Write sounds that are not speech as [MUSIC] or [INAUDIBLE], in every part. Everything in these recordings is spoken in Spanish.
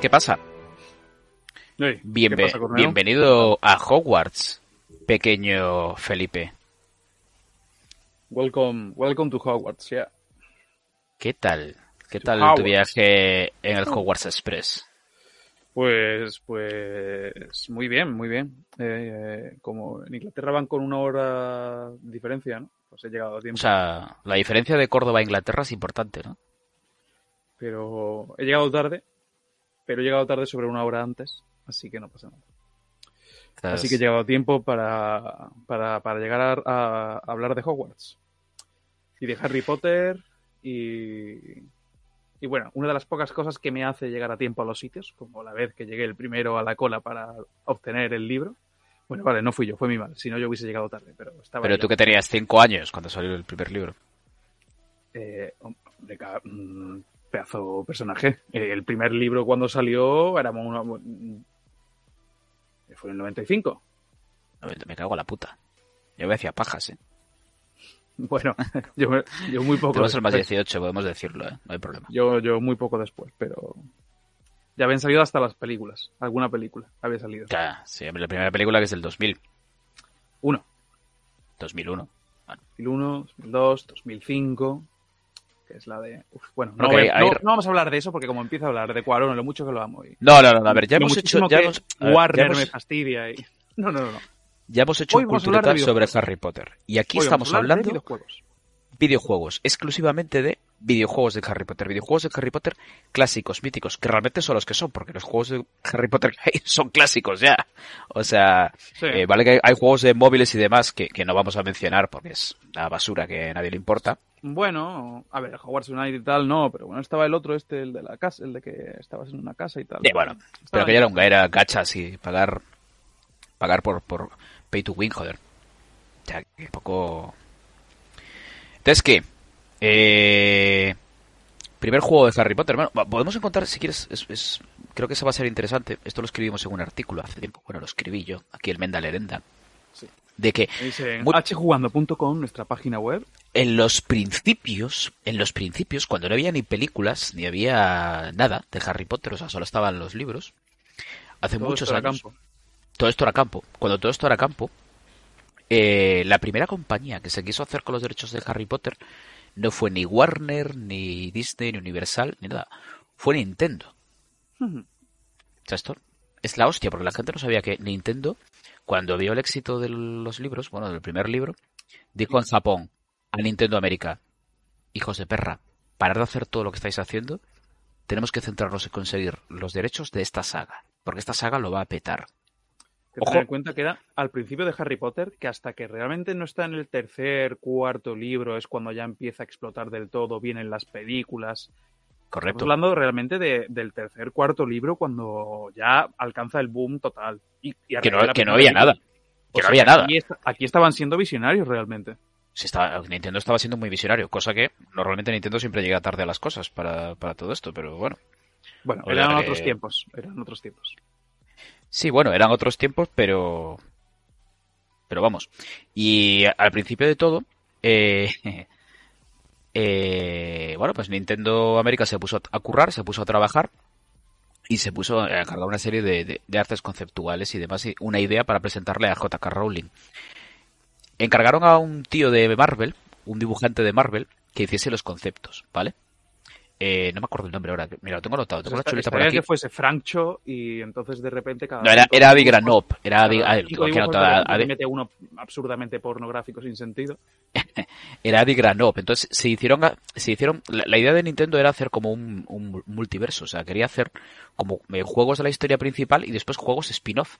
¿Qué pasa? Ey, Bienve- ¿qué pasa, Corneo? bienvenido a Hogwarts, pequeño Felipe. Welcome, welcome to Hogwarts, yeah. ¿Qué tal? ¿Qué To tal Hogwarts. tu viaje en el Hogwarts Express? Pues, pues, muy bien, muy bien. Eh, eh, como en Inglaterra van con una hora de diferencia, ¿no? Pues he llegado a tiempo. O sea, la diferencia de Córdoba a Inglaterra es importante, ¿no? pero he llegado tarde, pero he llegado tarde sobre una hora antes, así que no pasa nada. Así que he llegado a tiempo para, para, para llegar a, a hablar de Hogwarts y de Harry Potter y, y bueno, una de las pocas cosas que me hace llegar a tiempo a los sitios, como la vez que llegué el primero a la cola para obtener el libro. Bueno, vale, no fui yo, fue mi mal, si no yo hubiese llegado tarde, pero estaba Pero tú que tenías cinco años cuando salió el primer libro. Eh, de mm, pedazo personaje. Eh, el primer libro cuando salió éramos una... Fue en el 95. A ver, Me cago en la puta. Yo me hacía pajas, ¿eh? Bueno, [LAUGHS] yo, me- yo muy poco Tenemos el más después. 18, podemos decirlo, ¿eh? No hay problema. Yo, yo muy poco después, pero ya habían salido hasta las películas. Alguna película había salido. Ya, sí, la primera película que es del 2000, Uno, 2001. 2001, 2002, 2005, que es la de... uf, bueno, no, Ok, voy a- hay- no- no vamos a hablar de eso porque como empiezo a hablar de Cuarón, lo mucho que lo amo. Y, No, no, no, a ver, ya hemos hecho... Ya hemos, ver, Warner ya hemos- me fastidia y... [LAUGHS] No, no, no. ya hemos hecho Hoy un cultureta sobre. Harry Potter. Y aquí Hoy estamos hablar de hablando videojuegos. videojuegos, exclusivamente de videojuegos de Harry Potter. Videojuegos de Harry Potter clásicos, míticos, que realmente son los que son, porque los juegos de Harry Potter [LAUGHS] son clásicos ya. O sea, Sí. eh, vale que hay, hay juegos de móviles y demás que, que no vamos a mencionar porque es una basura que a nadie le importa. Bueno, a ver, Hogwarts United y tal, no, pero bueno, estaba el otro, este, el de la casa, el de que estabas en una casa y tal. Y bueno, Estaba pero que ya era, un, era gachas y pagar pagar por, por pay to win, joder. O sea, que poco... Entonces, ¿qué? Eh... Primer juego de Harry Potter. Bueno, va- podemos encontrar, si quieres, es, es- creo que eso va a ser interesante. Esto lo escribimos en un artículo hace tiempo. Bueno, lo escribí yo, aquí el Menda Lerenda. Sí. De que Muy- hjugando.com, nuestra página web. en los principios, en los principios, cuando no había ni películas, ni había nada de Harry Potter, o sea, solo estaban los libros, hace todo muchos años, campo. todo esto era campo. Cuando todo esto era campo, eh, la primera compañía que se quiso hacer con los derechos de Harry Potter no fue ni Warner, ni Disney, ni Universal, ni nada. Fue Nintendo. O sea, esto es la hostia, porque la gente no sabía que Nintendo, cuando vio el éxito de los libros, bueno, del primer libro, dijo en Japón a Nintendo América, hijos de perra, parar de hacer todo lo que estáis haciendo, tenemos que centrarnos en conseguir los derechos de esta saga, porque esta saga lo va a petar. Que tener en cuenta que era al principio de Harry Potter, que hasta que realmente no está en el tercer, cuarto libro, es cuando ya empieza a explotar del todo, vienen las películas. Estamos Correcto. hablando realmente de- del tercer, cuarto libro, cuando ya alcanza el boom total. Y, Que no, que había película. nada. O Que no había nada. Aquí, est- aquí estaban siendo visionarios realmente. Sí, estaba- Nintendo estaba siendo muy visionario, cosa que normalmente Nintendo siempre llega tarde a las cosas para, para todo esto, pero bueno. Bueno, eran que- otros tiempos. Eran otros tiempos. Sí, bueno, eran otros tiempos, pero. Pero vamos. Y al principio de todo, eh, [LAUGHS] eh, bueno, pues Nintendo América se puso a currar, se puso a trabajar y se puso a cargar una serie de, de- de artes conceptuales y demás, y una idea para presentarle a J.K. Rowling. Encargaron a un tío de Marvel, un dibujante de Marvel, que hiciese los conceptos, ¿vale? Eh, no me acuerdo el nombre ahora. Mira, lo tengo anotado. Tengo Pues chuleta por aquí. que fuese Francho y entonces de repente cada No, era, era Adi dibujos- Granop. Era Adi- mete uno absurdamente pornográfico sin sentido. [LAUGHS] era Adi Granop. Entonces se hicieron, se hicieron, la, la idea de Nintendo era hacer como un, un multiverso, o sea, quería hacer como eh, juegos de la historia principal y después juegos spin-off.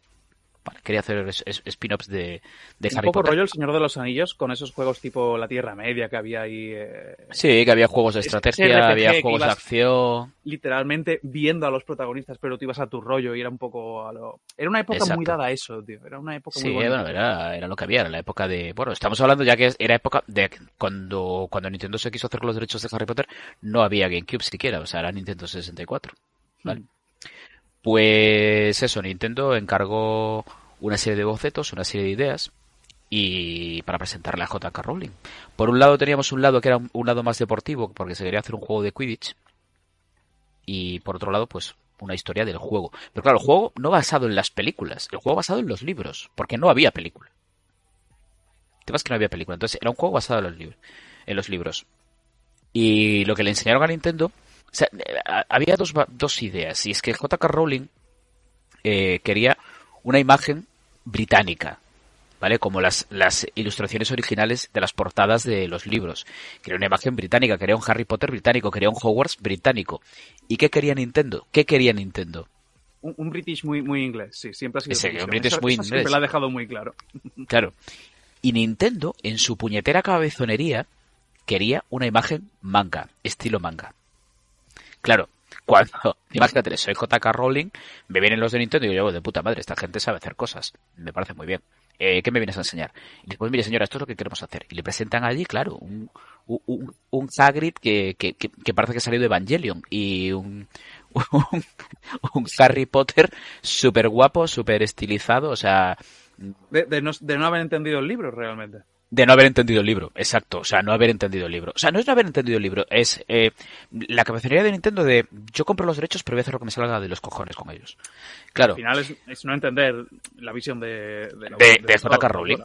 Quería hacer spin-offs de, de Un Harry poco Potter. rollo El Señor de los Anillos con esos juegos tipo La Tierra Media que había ahí. eh, Sí, que había juegos de estrategia, RPG había juegos de acción. literalmente viendo a los protagonistas, pero tú ibas a tu rollo y era un poco a lo... Era una época muy dada a eso, tío. Era una época Sí, muy bonita. bueno, era, era lo que había, era la época de... Bueno, estamos hablando ya que era época de cuando, cuando Nintendo se quiso hacer con los derechos de Harry Potter, no había GameCube siquiera, o sea, era Nintendo 64. ¿vale? Mm. Pues eso, Nintendo encargó una serie de bocetos, una serie de ideas y para presentarle a JK Rowling. Por un lado teníamos un lado que era un, lado más deportivo, porque se quería hacer un juego de Quidditch, y por otro lado, pues una historia del juego. Pero claro, el juego no basado en las películas, el juego basado en los libros, porque no había película. El tema es que no había película, entonces era un juego basado en los libros. En los libros. Y lo que le enseñaron a Nintendo, sea, eh, había dos, dos ideas, y es que JK Rowling eh, quería una imagen británica, ¿vale? Como las, las ilustraciones originales de las portadas de los libros. Quería una imagen británica, quería un Harry Potter británico, quería un Hogwarts británico. ¿Y qué quería Nintendo? ¿Qué quería Nintendo? Un, un British muy, muy inglés, sí, siempre ha sido. Ese, un British Eso- muy eso inglés. Siempre lo ha dejado muy claro. [LAUGHS] Claro. Y Nintendo, en su puñetera cabezonería, quería una imagen manga, estilo manga. Claro, cuando, [LAUGHS] imagínate, soy JK Rowling, me vienen los de Nintendo y yo de puta madre, esta gente sabe hacer cosas. Me parece muy bien. Eh, ¿Qué me vienes a enseñar? Y después, mire señora, esto es lo que queremos hacer. Y le presentan allí, claro, un, un, un Hagrid que, que, que, parece que ha salido de Evangelion y un, [LAUGHS] un, Harry Potter súper guapo, súper estilizado, o sea, de no, de no haber entendido el libro realmente. De no haber entendido el libro, exacto. O sea, no haber entendido el libro. O sea, no es no haber entendido el libro, es eh, la capacidad de Nintendo de yo compro los derechos, pero voy a hacer lo que me salga de los cojones con ellos. Claro, Al final es, es no entender la visión de, de, la- De- de J.K. de Rowling.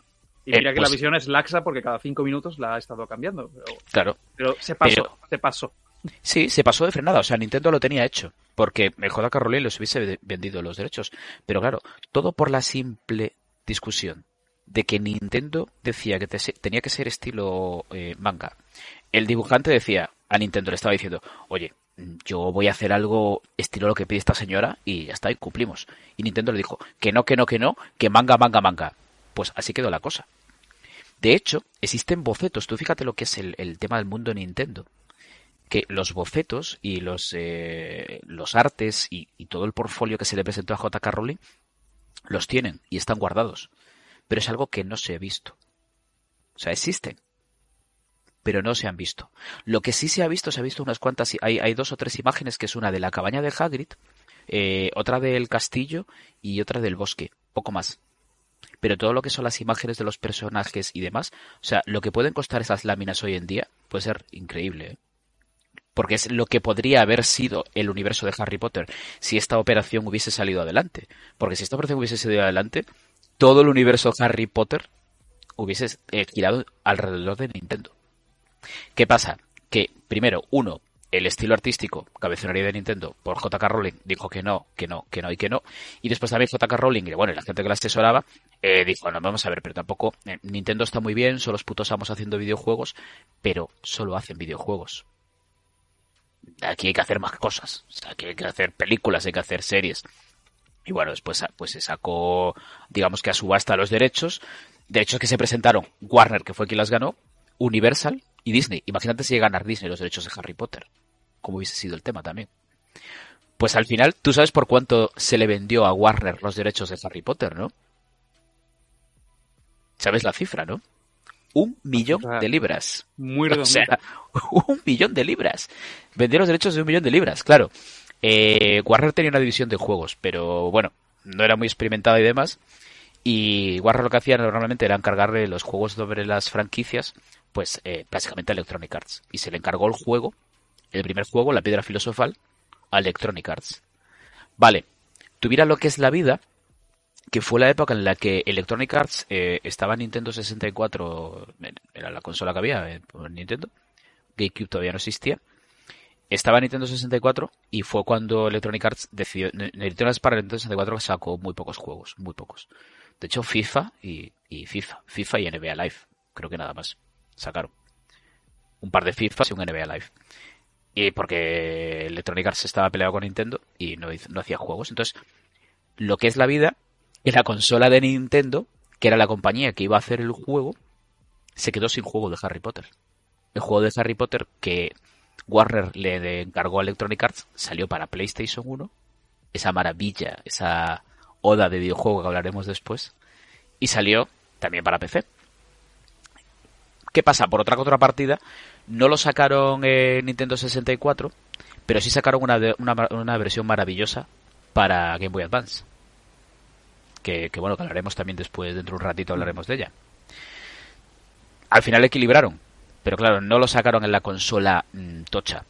Y Eh, mira que pues- la visión es laxa porque cada cinco minutos la ha estado cambiando. Pero, claro. pero se pasó, Pero- se pasó. Sí, se pasó de frenada. O sea, Nintendo lo tenía hecho. Porque el JK Rowling les hubiese vendido los derechos. Pero claro, todo por la simple discusión de que Nintendo decía que te- tenía que ser estilo eh, manga. El dibujante decía, a Nintendo le estaba diciendo, oye, yo voy a hacer algo estilo lo que pide esta señora y ya está, y cumplimos. Y Nintendo le dijo, que no, que no, que no, que manga, manga, manga. Pues así quedó la cosa. De hecho, existen bocetos. Tú fíjate lo que es el, el tema del mundo Nintendo que los bocetos y los, eh, los artes y, y todo el portfolio que se le presentó a JK Rowling los tienen y están guardados. Pero es algo que no se ha visto. O sea, existen, pero no se han visto. Lo que sí se ha visto, se ha visto unas cuantas, hay, hay dos o tres imágenes, que es una de la cabaña de Hagrid, eh, otra del castillo y otra del bosque, poco más. Pero todo lo que son las imágenes de los personajes y demás, o sea, lo que pueden costar esas láminas hoy en día puede ser increíble, ¿eh? porque es lo que podría haber sido el universo de Harry Potter si esta operación hubiese salido adelante. Porque si esta operación hubiese salido adelante, todo el universo Harry Potter hubiese eh, girado alrededor de Nintendo. ¿Qué pasa? Que, primero, uno, el estilo artístico, cabezonería de Nintendo, por JK Rowling, dijo que no, que no, que no y que no. Y después también JK Rowling, y bueno, la gente que la asesoraba, eh, dijo, no, vamos a ver, pero tampoco, eh, Nintendo está muy bien, son los putos amos haciendo videojuegos, pero solo hacen videojuegos aquí hay que hacer más cosas. O sea, aquí hay que hacer películas, hay que hacer series. Y bueno, después pues se sacó, digamos que a subasta los derechos. Derechos que se presentaron Warner, que fue quien las ganó, Universal y Disney. Imagínate si llega a ganar Disney los derechos de Harry Potter. Como hubiese sido el tema también. Pues al final, tú sabes por cuánto se le vendió a Warner los derechos de Harry Potter, ¿no? ¿Sabes la cifra, no? Un millón de libras. Muy [LAUGHS] O sea, [LAUGHS] un millón de libras. Vendió los derechos de un millón de libras, claro. Eh, Warner tenía una división de juegos, pero bueno, no era muy experimentada y demás. Y Warner lo que hacía normalmente era encargarle los juegos sobre las franquicias, pues eh, básicamente a Electronic Arts. Y se le encargó el juego, el primer juego, la piedra filosofal, a Electronic Arts. Vale, tuviera lo que es la vida, que fue la época en la que Electronic Arts eh, estaba en Nintendo 64, era la consola que había eh, Nintendo, GameCube todavía no existía, estaba en Nintendo 64 y fue cuando Electronic Arts decidió. Electronic Arts para Nintendo 64 sacó muy pocos juegos, muy pocos. De hecho, FIFA y, y FIFA. FIFA y NBA Live. Creo que nada más. Sacaron. Un par de FIFA y un NBA Live. Y porque Electronic Arts estaba peleado con Nintendo y no, no hacía juegos. Entonces, lo que es la vida, en la consola de Nintendo, que era la compañía que iba a hacer el juego, se quedó sin juego de Harry Potter. El juego de Harry Potter que Warner le encargó a Electronic Arts salió para PlayStation 1. Esa maravilla, esa oda de videojuego que hablaremos después. Y salió también para PC. ¿Qué pasa? Por otra contrapartida, no lo sacaron en Nintendo 64, pero sí sacaron una, versión maravillosa para Game Boy Advance. Que, que bueno, que hablaremos también después, dentro de un ratito hablaremos de ella. Al final equilibraron, pero claro, no lo sacaron en la consola mm, tocha.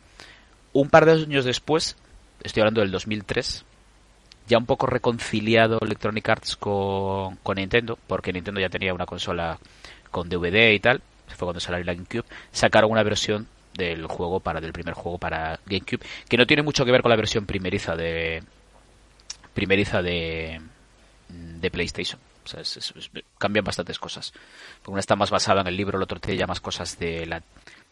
Un par de años después, estoy hablando del 2003, ya un poco reconciliado Electronic Arts con, con Nintendo, porque Nintendo ya tenía una consola con DVD y tal, fue cuando salió la GameCube, sacaron una versión del juego para del primer juego para GameCube, que no tiene mucho que ver con la versión primeriza de primeriza de de PlayStation. O sea, es- es- es- cambian bastantes cosas. Una está más basada en el libro, el otro tiene ya más cosas de la,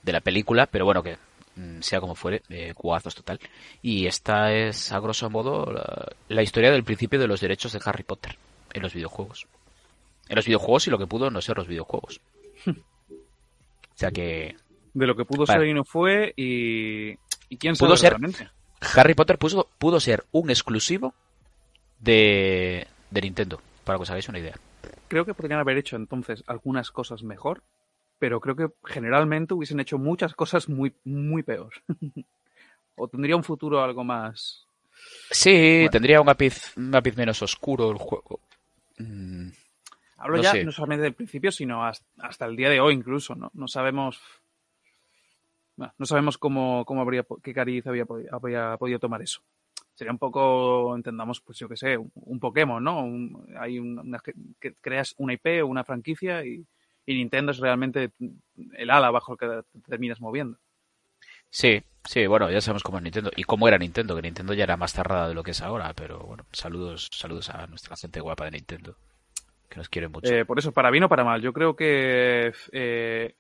de la película, pero bueno, que mm, sea como fuere, eh, cubazos total. Y esta es, a grosso modo, la, la historia del principio de los derechos de Harry Potter en los videojuegos. En los videojuegos y lo que pudo no ser los videojuegos. O sea que De lo que pudo ser y no fue y, y quién Pudo sabe ser. realmente. Harry Potter pudo, pudo ser un exclusivo de, de Nintendo, para que os hagáis una idea. Creo que podrían haber hecho entonces algunas cosas mejor, pero creo que generalmente hubiesen hecho muchas cosas muy, muy peor. [LAUGHS] o tendría un futuro algo más. Sí, Bueno. tendría un lápiz, un lápiz menos oscuro el juego. Mm, Hablo No ya sé. no solamente del principio, sino hasta, hasta el día de hoy incluso, ¿no? No sabemos. No sabemos cómo, cómo habría, qué cariz había, habría podido tomar eso. Sería un poco, entendamos, pues yo qué sé, un, un Pokémon, ¿no? Un- hay un- una, que que creas una IP o una franquicia y, y Nintendo es realmente el ala bajo el que te terminas moviendo. Sí, sí, bueno, ya sabemos cómo es Nintendo. Y cómo era Nintendo, que Nintendo ya era más cerrada de lo que es ahora, pero bueno, saludos, saludos a nuestra gente guapa de Nintendo, que nos quiere mucho. Eh, por eso, para bien o para mal, yo creo que eh,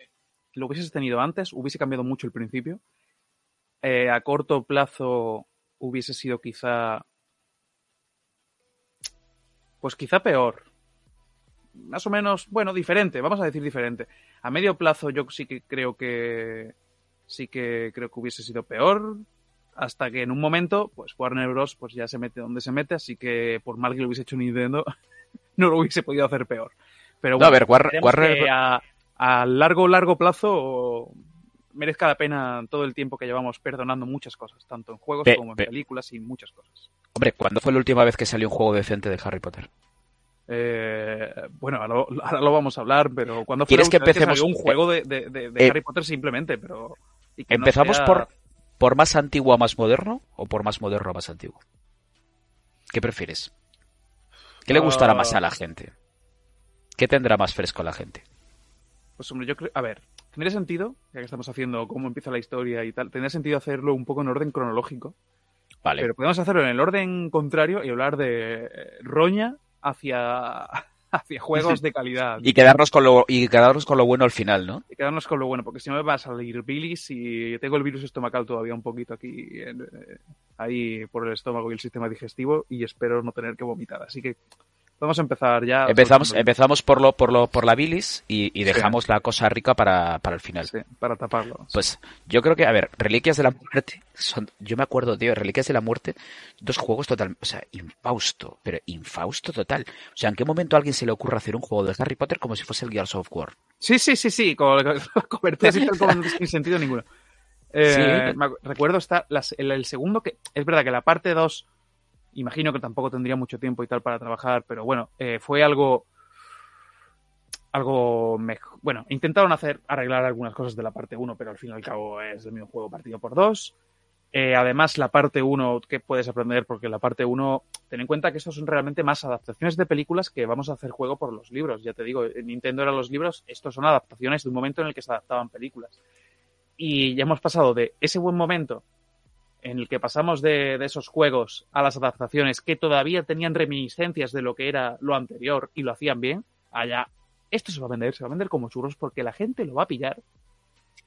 lo hubieses tenido antes, hubiese cambiado mucho el principio. Eh, a corto plazo hubiese sido quizá. Pues quizá peor. Más o menos, bueno, diferente, vamos a decir diferente. A medio plazo yo sí que creo que. Sí que creo que hubiese sido peor. Hasta que en un momento, pues Warner Bros. pues ya se mete donde se mete, así que por mal que lo hubiese hecho Nintendo, [LAUGHS] no lo hubiese podido hacer peor. Pero No, a bueno, ver, Warner- a largo, largo plazo merezca la pena todo el tiempo que llevamos perdonando muchas cosas, tanto en juegos Pe- como en pe- películas y muchas cosas. Hombre, ¿cuándo fue la última vez que salió un juego decente de Harry Potter? Eh, bueno, ahora lo, ahora lo vamos a hablar, pero cuando fue la ¿Quieres que empecemos- salió un juego de, de- de- de eh, Harry Potter simplemente, pero y que no ¿Empezamos sea- por, por más antiguo a más moderno o por más moderno a más antiguo? ¿Qué prefieres? ¿Qué le gustará más a la gente? ¿Qué tendrá más fresco a la gente? Pues hombre, yo creo, a ver, tendría sentido, ya que estamos haciendo cómo empieza la historia y tal, tendría sentido hacerlo un poco en orden cronológico, Vale. pero podemos hacerlo en el orden contrario y hablar de eh, roña hacia, [LAUGHS] hacia juegos de calidad. Y quedarnos con lo y quedarnos con lo bueno al final, ¿no? y quedarnos con lo bueno, porque si no me va a salir bilis y tengo el virus estomacal todavía un poquito aquí, eh, ahí por el estómago y el sistema digestivo y espero no tener que vomitar. Así que vamos a empezar ya. Empezamos, empezamos por lo, por lo, por la bilis y, y Sí. dejamos la cosa rica para, para el final. Sí, para taparlo. Pues yo creo que, a ver, Reliquias de la Muerte, son, yo me acuerdo, tío, Reliquias de la Muerte, dos juegos total, o sea, infausto, pero infausto total. O sea, ¿en qué momento a alguien se le ocurre hacer un juego de Harry Potter como si fuese el Gears of War? Sí, sí, sí, sí, con, [LAUGHS] con, tal, con- [LAUGHS] sin sentido ninguno. Eh, Sí. me acu- recuerdo está el, el segundo que es verdad que la parte 2 imagino que tampoco tendría mucho tiempo y tal para trabajar, pero bueno, eh, fue algo algo mejor. Bueno, intentaron hacer arreglar algunas cosas de la parte 1, pero al fin y al cabo es el mismo juego partido por dos. Eh, además, la parte 1, ¿qué puedes aprender? Porque la parte 1, ten en cuenta que estos son realmente más adaptaciones de películas que vamos a hacer juego por los libros. Ya te digo, en Nintendo eran los libros, estos son adaptaciones de un momento en el que se adaptaban películas. Y ya hemos pasado de ese buen momento en el que pasamos de, de, esos juegos a las adaptaciones que todavía tenían reminiscencias de lo que era lo anterior y lo hacían bien, allá, esto se va a vender, se va a vender como churros porque la gente lo va a pillar.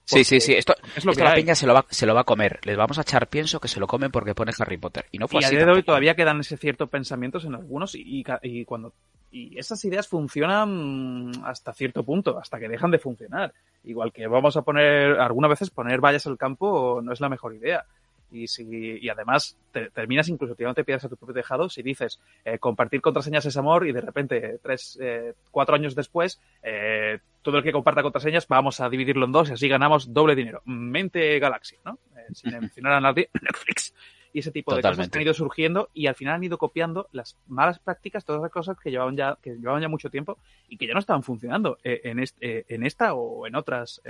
Sí, sí, sí. Esto, es lo esto que la peña se lo, va, se lo va a comer. Les vamos a echar pienso que se lo comen porque pone Harry Potter. Y no fue y así. a día de hoy todavía quedan ese ciertos pensamientos en algunos y, y, y cuando y esas ideas funcionan hasta cierto punto, hasta que dejan de funcionar. Igual que vamos a poner, algunas veces poner vallas al campo no es la mejor idea. Y, si, y además te, terminas incluso tirándote piedras a tu propio tejado si dices eh, compartir contraseñas es amor y de repente tres, eh, cuatro años después eh, todo el que comparta contraseñas vamos a dividirlo en dos y así ganamos doble dinero. Mente Galaxy, ¿no? sin [LAUGHS] mencionar a nadie, Netflix y ese tipo Totalmente. de cosas que han ido surgiendo y al final han ido copiando las malas prácticas, todas las cosas que llevaban ya, que llevaban ya mucho tiempo y que ya no estaban funcionando eh, en, este, eh, en esta o en otras,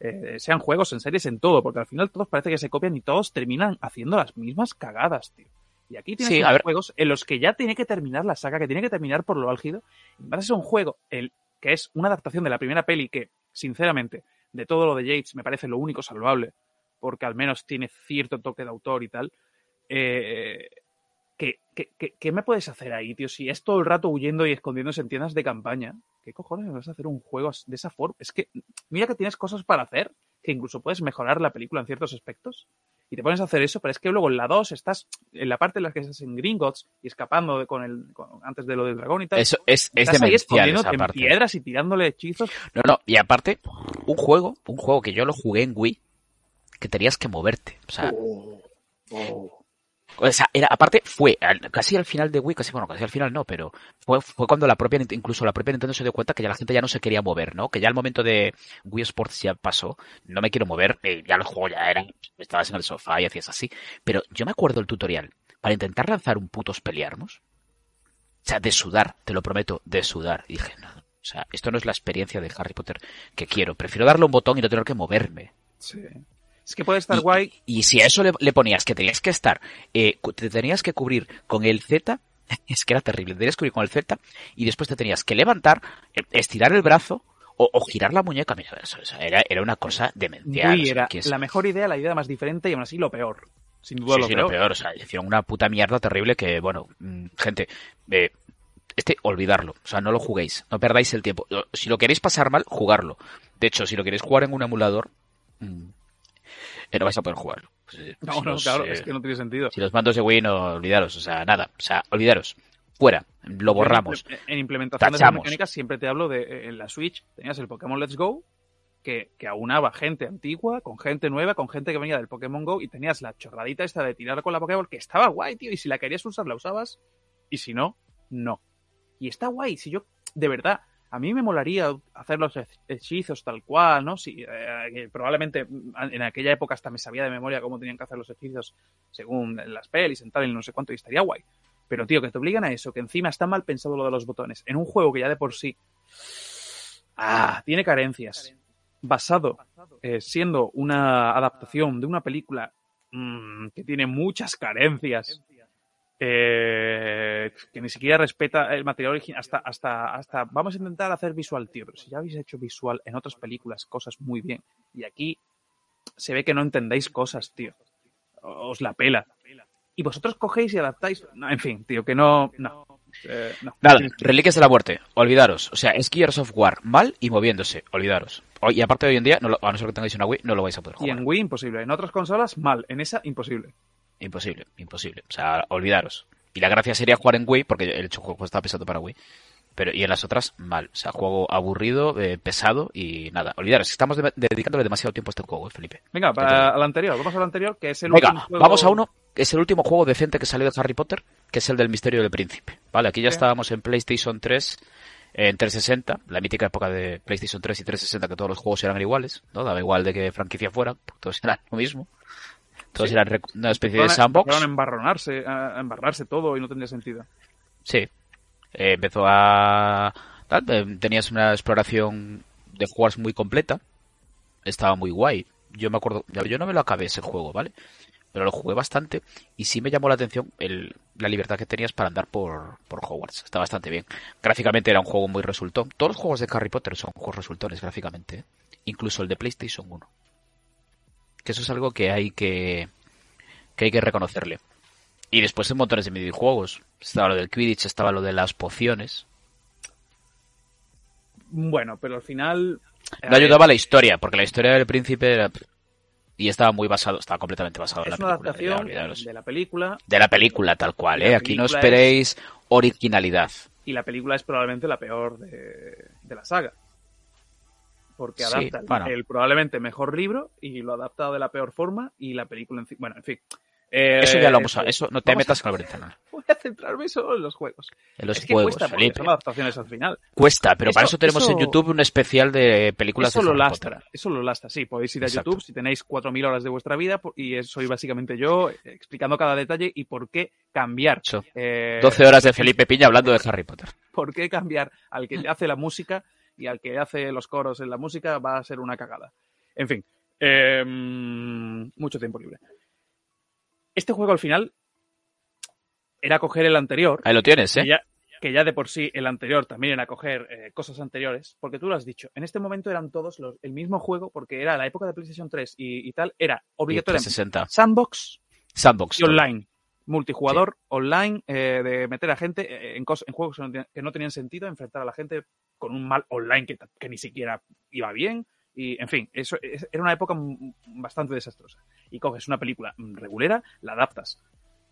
eh, sean juegos, en series, en todo, porque al final todos parece que se copian y todos terminan haciendo las mismas cagadas, tío. Y aquí tienes Sí, a ver. juegos en los que ya tiene que terminar la saga, que tiene que terminar por lo álgido. Y a ser un juego el, que es una adaptación de la primera peli que, sinceramente, de todo lo de Yates me parece lo único salvable, porque al menos tiene cierto toque de autor y tal. Eh, ¿qué, qué, qué, qué me puedes hacer ahí, tío? Si es todo el rato huyendo y escondiéndose en tiendas de campaña, ¿qué cojones vas a hacer un juego de esa forma? Es que, mira que tienes cosas para hacer, que incluso puedes mejorar la película en ciertos aspectos, y te pones a hacer eso, pero es que luego en la 2 estás en la parte en la que estás en Gringotts y escapando de- con el, con- antes de lo del dragón y tal. Eso es, es estás ahí escondiéndote en piedras y tirándole hechizos. No, no, y aparte, un juego, un juego que yo lo jugué en Wii, que tenías que moverte. O sea, o sea, era, aparte fue al- casi al final de Wii, casi, bueno, casi al final no, pero fue, fue cuando la propia, incluso la propia Nintendo se dio cuenta que ya la gente ya no se quería mover, ¿no? Que ya el momento de Wii Sports ya pasó, no me quiero mover, eh, ya el juego ya era, estabas en el sofá y hacías así, pero yo me acuerdo el tutorial, para intentar lanzar un putos pelearnos, o sea, de sudar, te lo prometo, de sudar, y dije, no, o sea, esto no es la experiencia de Harry Potter que quiero, prefiero darle un botón y no tener que moverme. Sí. Es que puede estar Y- guay. Y, si a eso le, le ponías que tenías que estar, eh, te tenías que cubrir con el Z, [LAUGHS] es que era terrible, te tenías que cubrir con el Z y después te tenías que levantar, eh, estirar el brazo o, o girar la muñeca. Mira, eso, eso era, era una cosa demencial. Wii o sea, era es- la mejor idea, la idea más diferente y aún así lo peor. Sin duda sí, lo, sí, peor. lo peor, o sea, hicieron una puta mierda terrible que, bueno, mm, gente, eh, este, olvidarlo, o sea, no lo juguéis, no perdáis el tiempo. Si lo queréis pasar mal, jugarlo. De hecho, si lo queréis jugar en un emulador, eh, no vais a poder jugarlo. Pues, No, si no, los, claro, eh, es que no tiene sentido. Si los mandos de Wii no olvidaros, o sea, nada, o sea, olvidaros. Fuera, lo borramos. En, en implementación de Tachamos. mecánicas siempre te hablo de eh, en la Switch tenías el Pokémon Let's Go que, que aunaba gente antigua con gente nueva, con gente que venía del Pokémon Go y tenías la chorradita esta de tirar con la Pokéball que estaba guay, tío, y si la querías usar la usabas y si no, no. Y está guay, si yo de verdad a mí me molaría hacer los hech- hechizos tal cual, ¿no? Si, eh, que probablemente en aquella época hasta me sabía de memoria cómo tenían que hacer los hechizos según las pelis y tal, y no sé cuánto, y estaría guay. Pero, tío, que te obligan a eso, que encima está mal pensado lo de los botones, en un juego que ya de por sí ah, tiene carencias, basado, eh, siendo una adaptación de una película mm, que tiene muchas carencias, eh, que ni siquiera respeta el material original, hasta, hasta, hasta, vamos a intentar hacer visual, tío, pero si ya habéis hecho visual en otras películas cosas muy bien, y aquí se ve que no entendéis cosas, tío, os la pela. Y vosotros cogéis y adaptáis. No, en fin, tío, que no. No. Eh, no. Nada, Reliquias de la Muerte, olvidaros. O sea, es Gears of War, mal y moviéndose, olvidaros. Y aparte hoy en día, no lo- a no ser que tengáis una Wii, no lo vais a poder Y jugar. en Wii, imposible. En otras consolas, mal. En esa, imposible. Imposible, imposible. O sea, olvidaros. Y la gracia sería jugar en Wii, porque el hecho juego está pensado para Wii. Pero, y en las otras, mal. O sea, juego aburrido, eh, pesado y nada. Olvidaros, estamos de- dedicándole demasiado tiempo a este juego, eh, Felipe. Venga, para al anterior. Vamos al anterior, que es el último juego- vamos a uno, que es el último juego decente que salió de Harry Potter, que es el del misterio del príncipe. Vale, aquí ya estábamos en PlayStation 3, eh, en 360, la mítica época de PlayStation 3 y 360, que todos los juegos eran iguales, ¿no? Daba igual de qué franquicia fueran, porque todos [LAUGHS] eran lo mismo. Todos Sí. eran una especie de sandbox. empezaron a embarronarse, a embarrarse todo y no tendría sentido. Sí. Eh, empezó a... tenías una exploración de jugadores muy completa. Estaba muy guay. Yo me acuerdo... Yo no me lo acabé ese juego, ¿vale? Pero lo jugué bastante y sí me llamó la atención el, la libertad que tenías para andar por, por Hogwarts. Está bastante bien. Gráficamente era un juego muy resultón. Todos los juegos de Harry Potter son juegos resultones gráficamente. ¿eh? Incluso el de PlayStation 1. Que eso es algo que hay que, que hay que reconocerle. Y después en montones de videojuegos. Estaba lo del Quidditch, estaba lo de las pociones. Bueno, pero al final. No ayudaba la historia, porque la historia del príncipe era... Y estaba muy basado, estaba completamente basado en la una película. adaptación de la película De la película, tal cual, ¿eh? Aquí no esperéis originalidad. y la película es probablemente la peor de, de la saga. Porque adapta el- bueno. el, probablemente mejor libro y lo adapta de la peor forma y la película en. Bueno, en fin. Eh, Eso ya lo vamos a... Eso no te metas a- con el berenjenal. Voy a centrarme solo en los juegos. En los es que juegos, cuesta porque Felipe. son adaptaciones al final. Cuesta, pero para Eso- eso tenemos en YouTube un especial de películas Eso de lo Harry lastra, Potter. eso lo lastra, sí. Podéis ir a Exacto. YouTube si tenéis 4.000 horas de vuestra vida y soy básicamente yo eh, explicando cada detalle y por qué cambiar. Eh, 12 horas de Felipe Piña hablando de Harry Potter. por qué cambiar al que [LAUGHS] hace la música y al que hace los coros en la música va a ser una cagada. En fin, eh, mucho tiempo libre. Este juego al final era coger el anterior, Ahí lo tienes, que, ¿eh? ya, que ya de por sí el anterior también era coger eh, cosas anteriores, porque tú lo has dicho, en este momento eran todos los, el mismo juego, porque era la época de PlayStation 3 y, y tal, era obligatoriamente 360. sandbox Sandbox. y online. Multijugador online eh, de meter a gente eh, en, en juegos que no, tenían- que no tenían sentido, enfrentar a la gente con un mal online que, ni siquiera iba bien. Y, en fin, eso es- era una época bastante desastrosa. Y coges una película mm, regulera, la adaptas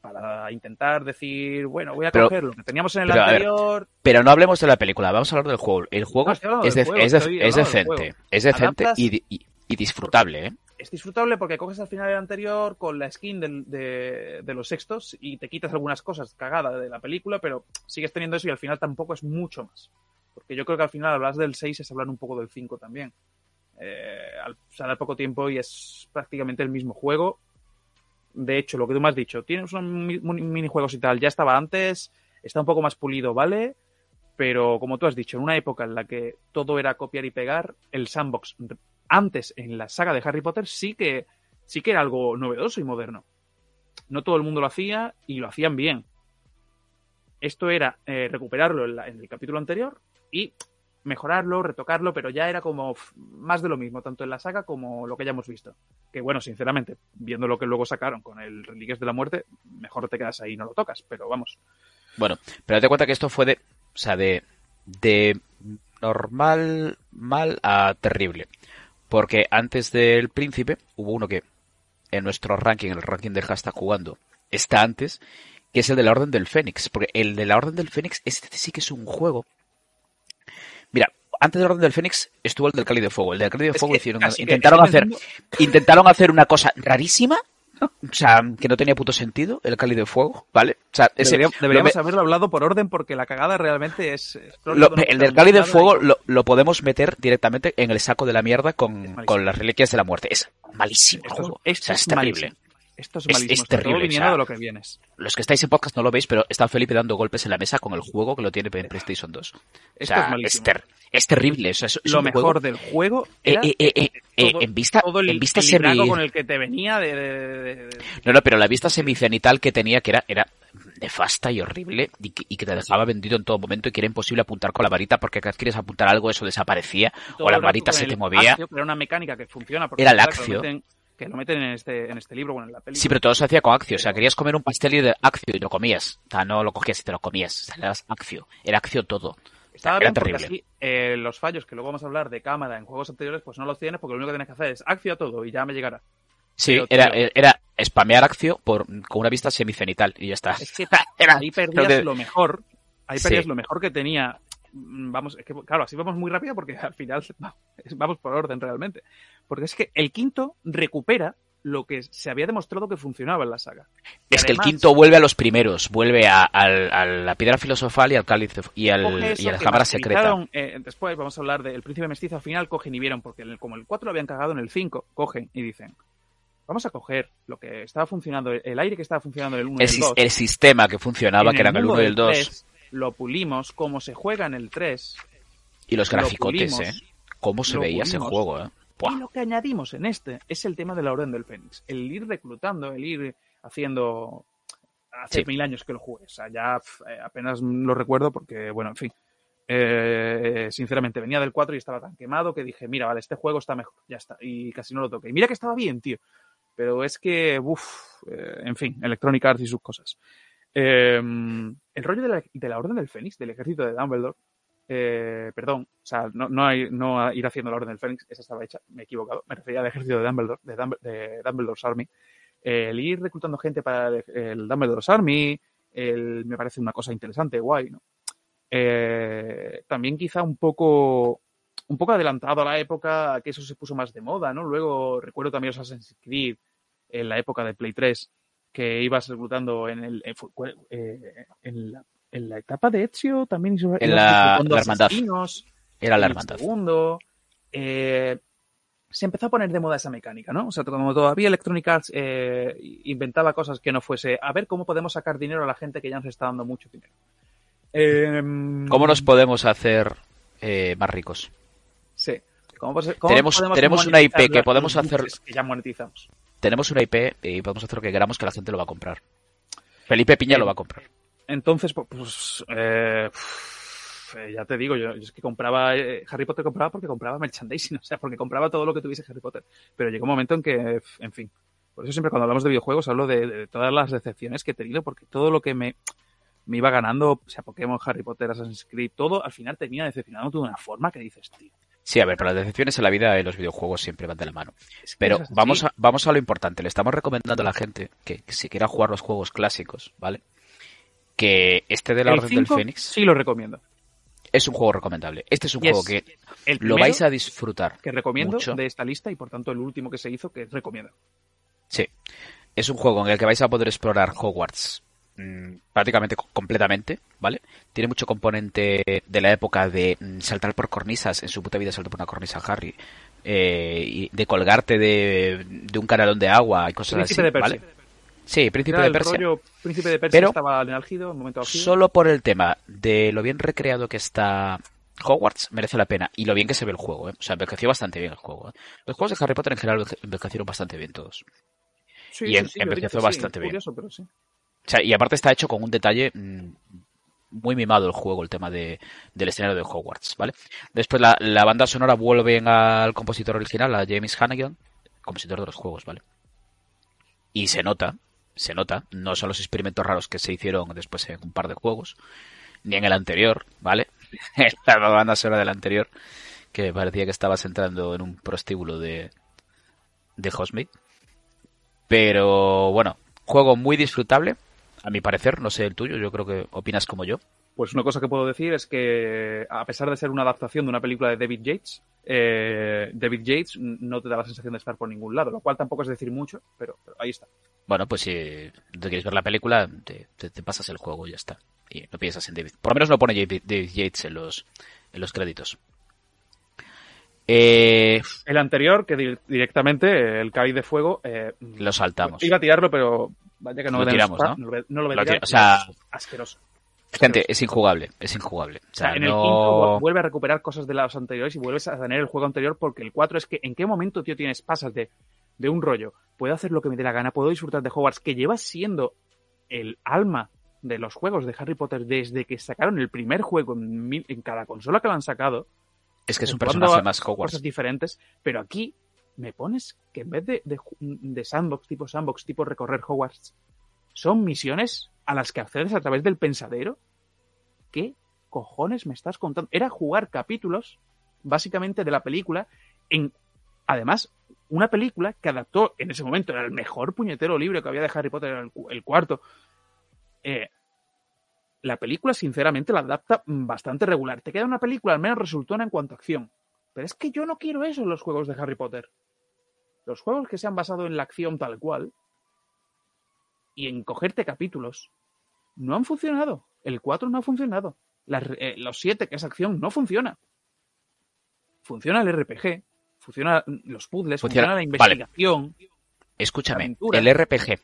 para intentar decir, bueno, voy a Pero- coger lo que teníamos en el pero, anterior. Pero no hablemos de la película, vamos a hablar del juego. El juego No, es, de- juego, es, de- decente. Es decente y- y disfrutable, ¿eh? es disfrutable porque coges al final el anterior con la skin del- de, de los sextos y te quitas algunas cosas cagadas de la película, pero sigues teniendo eso y al final tampoco es mucho más. Porque yo creo que al final hablas del 6 es hablar un poco del 5 también. Eh, al sale poco tiempo y es prácticamente el mismo juego. De hecho, lo que tú me has dicho, tienes unos mi- mi- minijuegos y tal, ya estaba antes, está un poco más pulido, ¿vale? Pero como tú has dicho, en una época en la que todo era copiar y pegar, el sandbox antes en la saga de Harry Potter sí que sí que era algo novedoso y moderno. No todo el mundo lo hacía y lo hacían bien. Esto era eh, recuperarlo en, la- en el capítulo anterior y mejorarlo, retocarlo, pero ya era como más de lo mismo, tanto en la saga como lo que ya hemos visto. Que bueno, sinceramente, viendo lo que luego sacaron con el Reliquias de la Muerte, mejor te quedas ahí y no lo tocas, pero vamos. Bueno, pero date cuenta que esto fue de. O sea, de. De normal, mal a terrible. Porque antes del príncipe hubo uno que en nuestro ranking, en el ranking del hashtag jugando, está antes, que es el de la Orden del Fénix. Porque el de la Orden del Fénix, este sí que es un juego. Mira, antes de la Orden del Fénix estuvo el del Cáliz de Fuego. El del Cáliz de Fuego hicieron, intentaron hacer, intentaron hacer una cosa rarísima. O sea, que no tenía puto sentido, el Cáliz de Fuego, ¿vale? O sea, ese- Deberíamos, haberlo hablado por orden porque la cagada realmente es... es lo- crónico de el del Cáliz de Fuego lo, lo podemos meter directamente en el saco de la mierda con, con las reliquias de la muerte. Es malísimo el juego. esto o sea, es es terrible. Esto es Es- malísimo. es todo terrible, viniendo o sea, de lo que vienes. Los que estáis en podcast no lo veis, pero está Felipe dando golpes en la mesa con el juego que lo tiene en PlayStation 2. O Esto sea, es es, malísimo. ter- es terrible. o sea, es- lo mejor juego- del juego Eh, era eh, eh, todo- en vista, todo el, en vista el semi... con el que te venía de... de- de- de- No, no, pero la vista semicenital que tenía, que era, era nefasta y horrible, y que, y que te dejaba vendido en todo momento y que era imposible apuntar con la varita porque cada vez quieres apuntar algo eso desaparecía todo o la varita se te movía. Era una mecánica que funciona. porque Era el Axio. Que lo meten, en, este, en este libro, bueno, en la película. Sí, pero todo se hacía con accio. O sea, querías comer un pastel y de accio y lo comías. O sea, no lo cogías y te lo comías. O sea, era accio. Era accio todo. Estaba bien porque terrible. así eh, los fallos que luego vamos a hablar de cámara en juegos anteriores, pues no los tienes porque lo único que tienes que hacer es Axio a todo y ya me llegará. Sí, Pero, era, tío. era spamear accio por, con una vista semicenital y ya está. Es que Era- ahí [LAUGHS] perdías de- lo mejor. Ahí Sí. perdías lo mejor que tenía. Mm, Vamos, es que, claro, así vamos muy rápido porque [LAUGHS] al final va- vamos por orden realmente. Porque es que el quinto recupera lo que se había demostrado que funcionaba en la saga. Y Es que el quinto vuelve a los primeros, vuelve a, la piedra filosofal y al cáliz y, al, y a la cámara secreta. eh, después vamos a hablar del príncipe mestizo. Al final cogen y vieron, porque el- como el 4 lo habían cagado en el 5, cogen y dicen: Vamos a coger lo que estaba funcionando, el aire que estaba funcionando en el 1 y El, el sis- 2. el sistema que funcionaba, que eran el mundo 1 y el del 2, 3, lo pulimos como se juega en el 3 y los lo graficotes, pulimos, ¿eh? ¿Cómo se veía ese juego, eh? Buah. Y lo que añadimos en este es el tema de la Orden del Fénix. El ir reclutando, el ir haciendo... Hace Sí. mil años que lo jugué. O sea, ya eh, apenas lo recuerdo porque, bueno, en fin. Eh, sinceramente, venía del 4 y estaba tan quemado que dije, mira, vale, este juego está mejor. Ya está. Y casi no lo toqué. Y mira que estaba bien, tío. Pero es que, uff, eh, en fin, Electronic Arts y sus cosas. Eh, el rollo de la, de la Orden del Fénix, del ejército de Dumbledore, eh, perdón, o sea, no, no, ir haciendo la Orden del Fénix, esa estaba hecha, me he equivocado, me refería al ejército de Dumbledore, de, Dumb- de Dumbledore's Army. el ir reclutando gente para el, Dumbledore's Army, el- me parece una cosa interesante, guay, ¿no? Eh, también quizá un poco un poco adelantado a la época que eso se puso más de moda, ¿no? Luego recuerdo también Assassin's Creed en la época de Play 3 que ibas reclutando en el cu- eh, en, la, en la etapa de Ezio también ibas En la- la hermandad. Era la hermandad. segundo eh, se empezó a poner de moda esa mecánica, ¿no? O sea, como todavía Electronic Arts eh, inventaba cosas que no fuese a ver cómo podemos sacar dinero a la gente que ya nos está dando mucho dinero. Em, ¿Cómo nos podemos hacer eh, más ricos? Sí. ¿Cómo cómo Tenemos- podemos tenemos una IP que podemos hacer- Que ya monetizamos. Tenemos una IP y podemos hacer lo que queramos que la gente lo va a comprar. Felipe Piña lo va a comprar. Entonces, pu- pues, eh, eh, ya te digo, yo, yo es que compraba, eh, Harry Potter compraba porque compraba merchandising, [LAUGHS] o sea, porque compraba todo lo que tuviese Harry Potter. Pero llegó un momento en que, en fin, por eso siempre cuando hablamos de videojuegos hablo de, de todas las decepciones que he tenido, porque todo lo que me, me iba ganando, o sea, Pokémon, Harry Potter, Assassin's Creed, todo al final termina decepcionando de una forma que dices, tío. Sí, a ver, pero las decepciones en la vida de los videojuegos siempre van de la mano. es que Pero vamos a, vamos a lo importante. Le estamos recomendando a la gente que, que si quiera jugar los juegos clásicos, ¿vale? Que este de la El Orden del 5 Fénix sí lo recomiendo. es un juego recomendable. Este es un Yes. juego que El lo vais a disfrutar. que recomiendo mucho. de esta lista y por tanto el último que se hizo que recomiendo. Sí. Es un juego en el que vais a poder explorar Hogwarts mm, prácticamente co- completamente, ¿vale? Tiene mucho componente de la época de mm, saltar por cornisas, en su puta vida saltó por una cornisa Harry, eh, y de colgarte de, de un canalón de agua y cosas Príncipe así, de. ¿vale? Sí, Príncipe Era de el Persia. rollo Príncipe de Persia Pero- estaba en en momento. Solo por el tema de lo bien recreado que está Hogwarts merece la pena. Y lo bien que se ve el juego, ¿eh? O sea, envejeció bastante bien el juego. ¿eh? Los juegos de Harry Potter en general enveje- envejecieron bastante bien todos. Sí, y sí, en- sí, envejeció bastante bien. curioso, pero sí. O sea, y aparte está hecho con un detalle mm, muy mimado el juego, el tema de, del escenario de Hogwarts, ¿vale? Después la, la banda sonora vuelven al compositor original, a James Hannigan, compositor de los juegos, ¿vale? Y se nota, se nota, no son los experimentos raros que se hicieron después en un par de juegos, ni en el anterior, ¿vale? la banda sonora del anterior, que parecía que estabas entrando en un prostíbulo de, de Hogsmeade. Pero bueno, juego muy disfrutable, a mi parecer, no sé el tuyo, yo creo que opinas como yo. Pues una cosa que puedo decir es que, a pesar de ser una adaptación de una película de David Yates, eh, David Yates no te da la sensación de estar por ningún lado, lo cual tampoco es decir mucho, pero, pero ahí está. Bueno, pues si te quieres ver la película, te, te- te pasas el juego y ya está. Y no piensas en David. Por lo menos no pone David Yates en los, en los créditos. Eh, El anterior, que di- directamente, el Cáliz de Fuego, eh, lo saltamos. iba a tirarlo, pero vaya que no Lo tiramos, ¿no? lo no lo Lo tirar, tira- o sea- asqueroso. Gente, es injugable, es injugable. O O sea, en el quinto vu- vuelve a recuperar cosas de los anteriores y vuelves a tener el juego anterior porque el 4 es que en qué momento, tío, tienes pasas de, de un rollo. Puedo hacer lo que me dé la gana, puedo disfrutar de Hogwarts, que lleva siendo el alma de los juegos de Harry Potter desde que sacaron el primer juego en, mil- en cada consola que lo han sacado. es que es un personaje más Hogwarts. Cosas diferentes, pero aquí me pones que en vez de, de sandbox, tipo sandbox, tipo recorrer Hogwarts, son misiones a las que accedes a través del pensadero. ¿Qué cojones me estás contando? Era jugar capítulos, básicamente, de la película, en, además, una película que adaptó, en ese momento, era el mejor puñetero libro que había de Harry Potter, el, cu- el cuarto. Eh, la película, sinceramente, la adapta bastante regular. Te queda una película al menos resultona en cuanto a acción. Pero es que yo no quiero eso en los juegos de Harry Potter. Los juegos que se han basado en la acción tal cual y en cogerte capítulos no han funcionado. El 4 no ha funcionado. Eh, los 7, que es acción, no funciona. Funciona el RPG, funciona los puzzles, funciona, Funciona- la investigación. Escúchame, el RPG.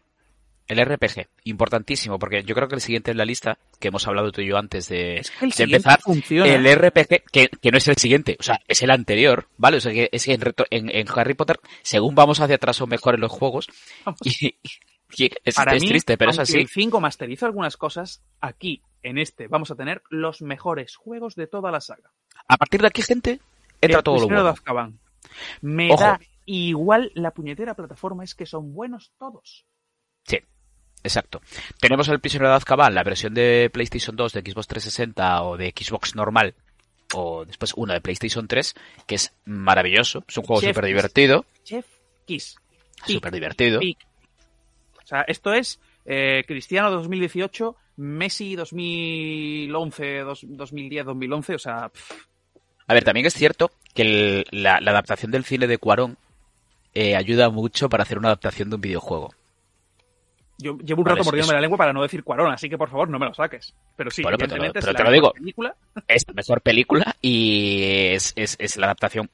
El RPG, importantísimo, porque yo creo que el siguiente en la lista, que hemos hablado tú y yo antes de, Es que el de siguiente empezar, funciona. el RPG, que, que no es el siguiente, o sea, es el anterior, ¿vale? O sea, que es que en, en, en Harry Potter, según vamos hacia atrás son mejores los juegos, y, y es, Para es mí, triste, pero es así. el 5 masteriza algunas cosas, aquí, en este, vamos a tener los mejores juegos de toda la saga. A partir de aquí, gente, entra el todo lo prisionero de bueno. Azkaban. Me Ojo. da igual la puñetera plataforma es que son buenos todos. Sí, exacto. Tenemos el prisionero de Azkaban, la versión de PlayStation 2, de Xbox 360 o de Xbox normal, o después uno de PlayStation 3, que es maravilloso. Es un juego súper divertido. Chef Kiss. Súper divertido. O sea, esto es eh, Cristiano 2018, Messi 2011, dos- 2010, 2011. O sea, pff, A ver, también es cierto que el- la, la adaptación del cine de Cuarón eh, ayuda mucho para hacer una adaptación de un videojuego. yo llevo un rato mordiéndome es- la lengua para no decir Cuarón, así que por favor no me lo saques. Pero sí, Bueno, pero pero es te la lo digo. mejor película. [LAUGHS] Es la mejor película y es, es, la adaptación,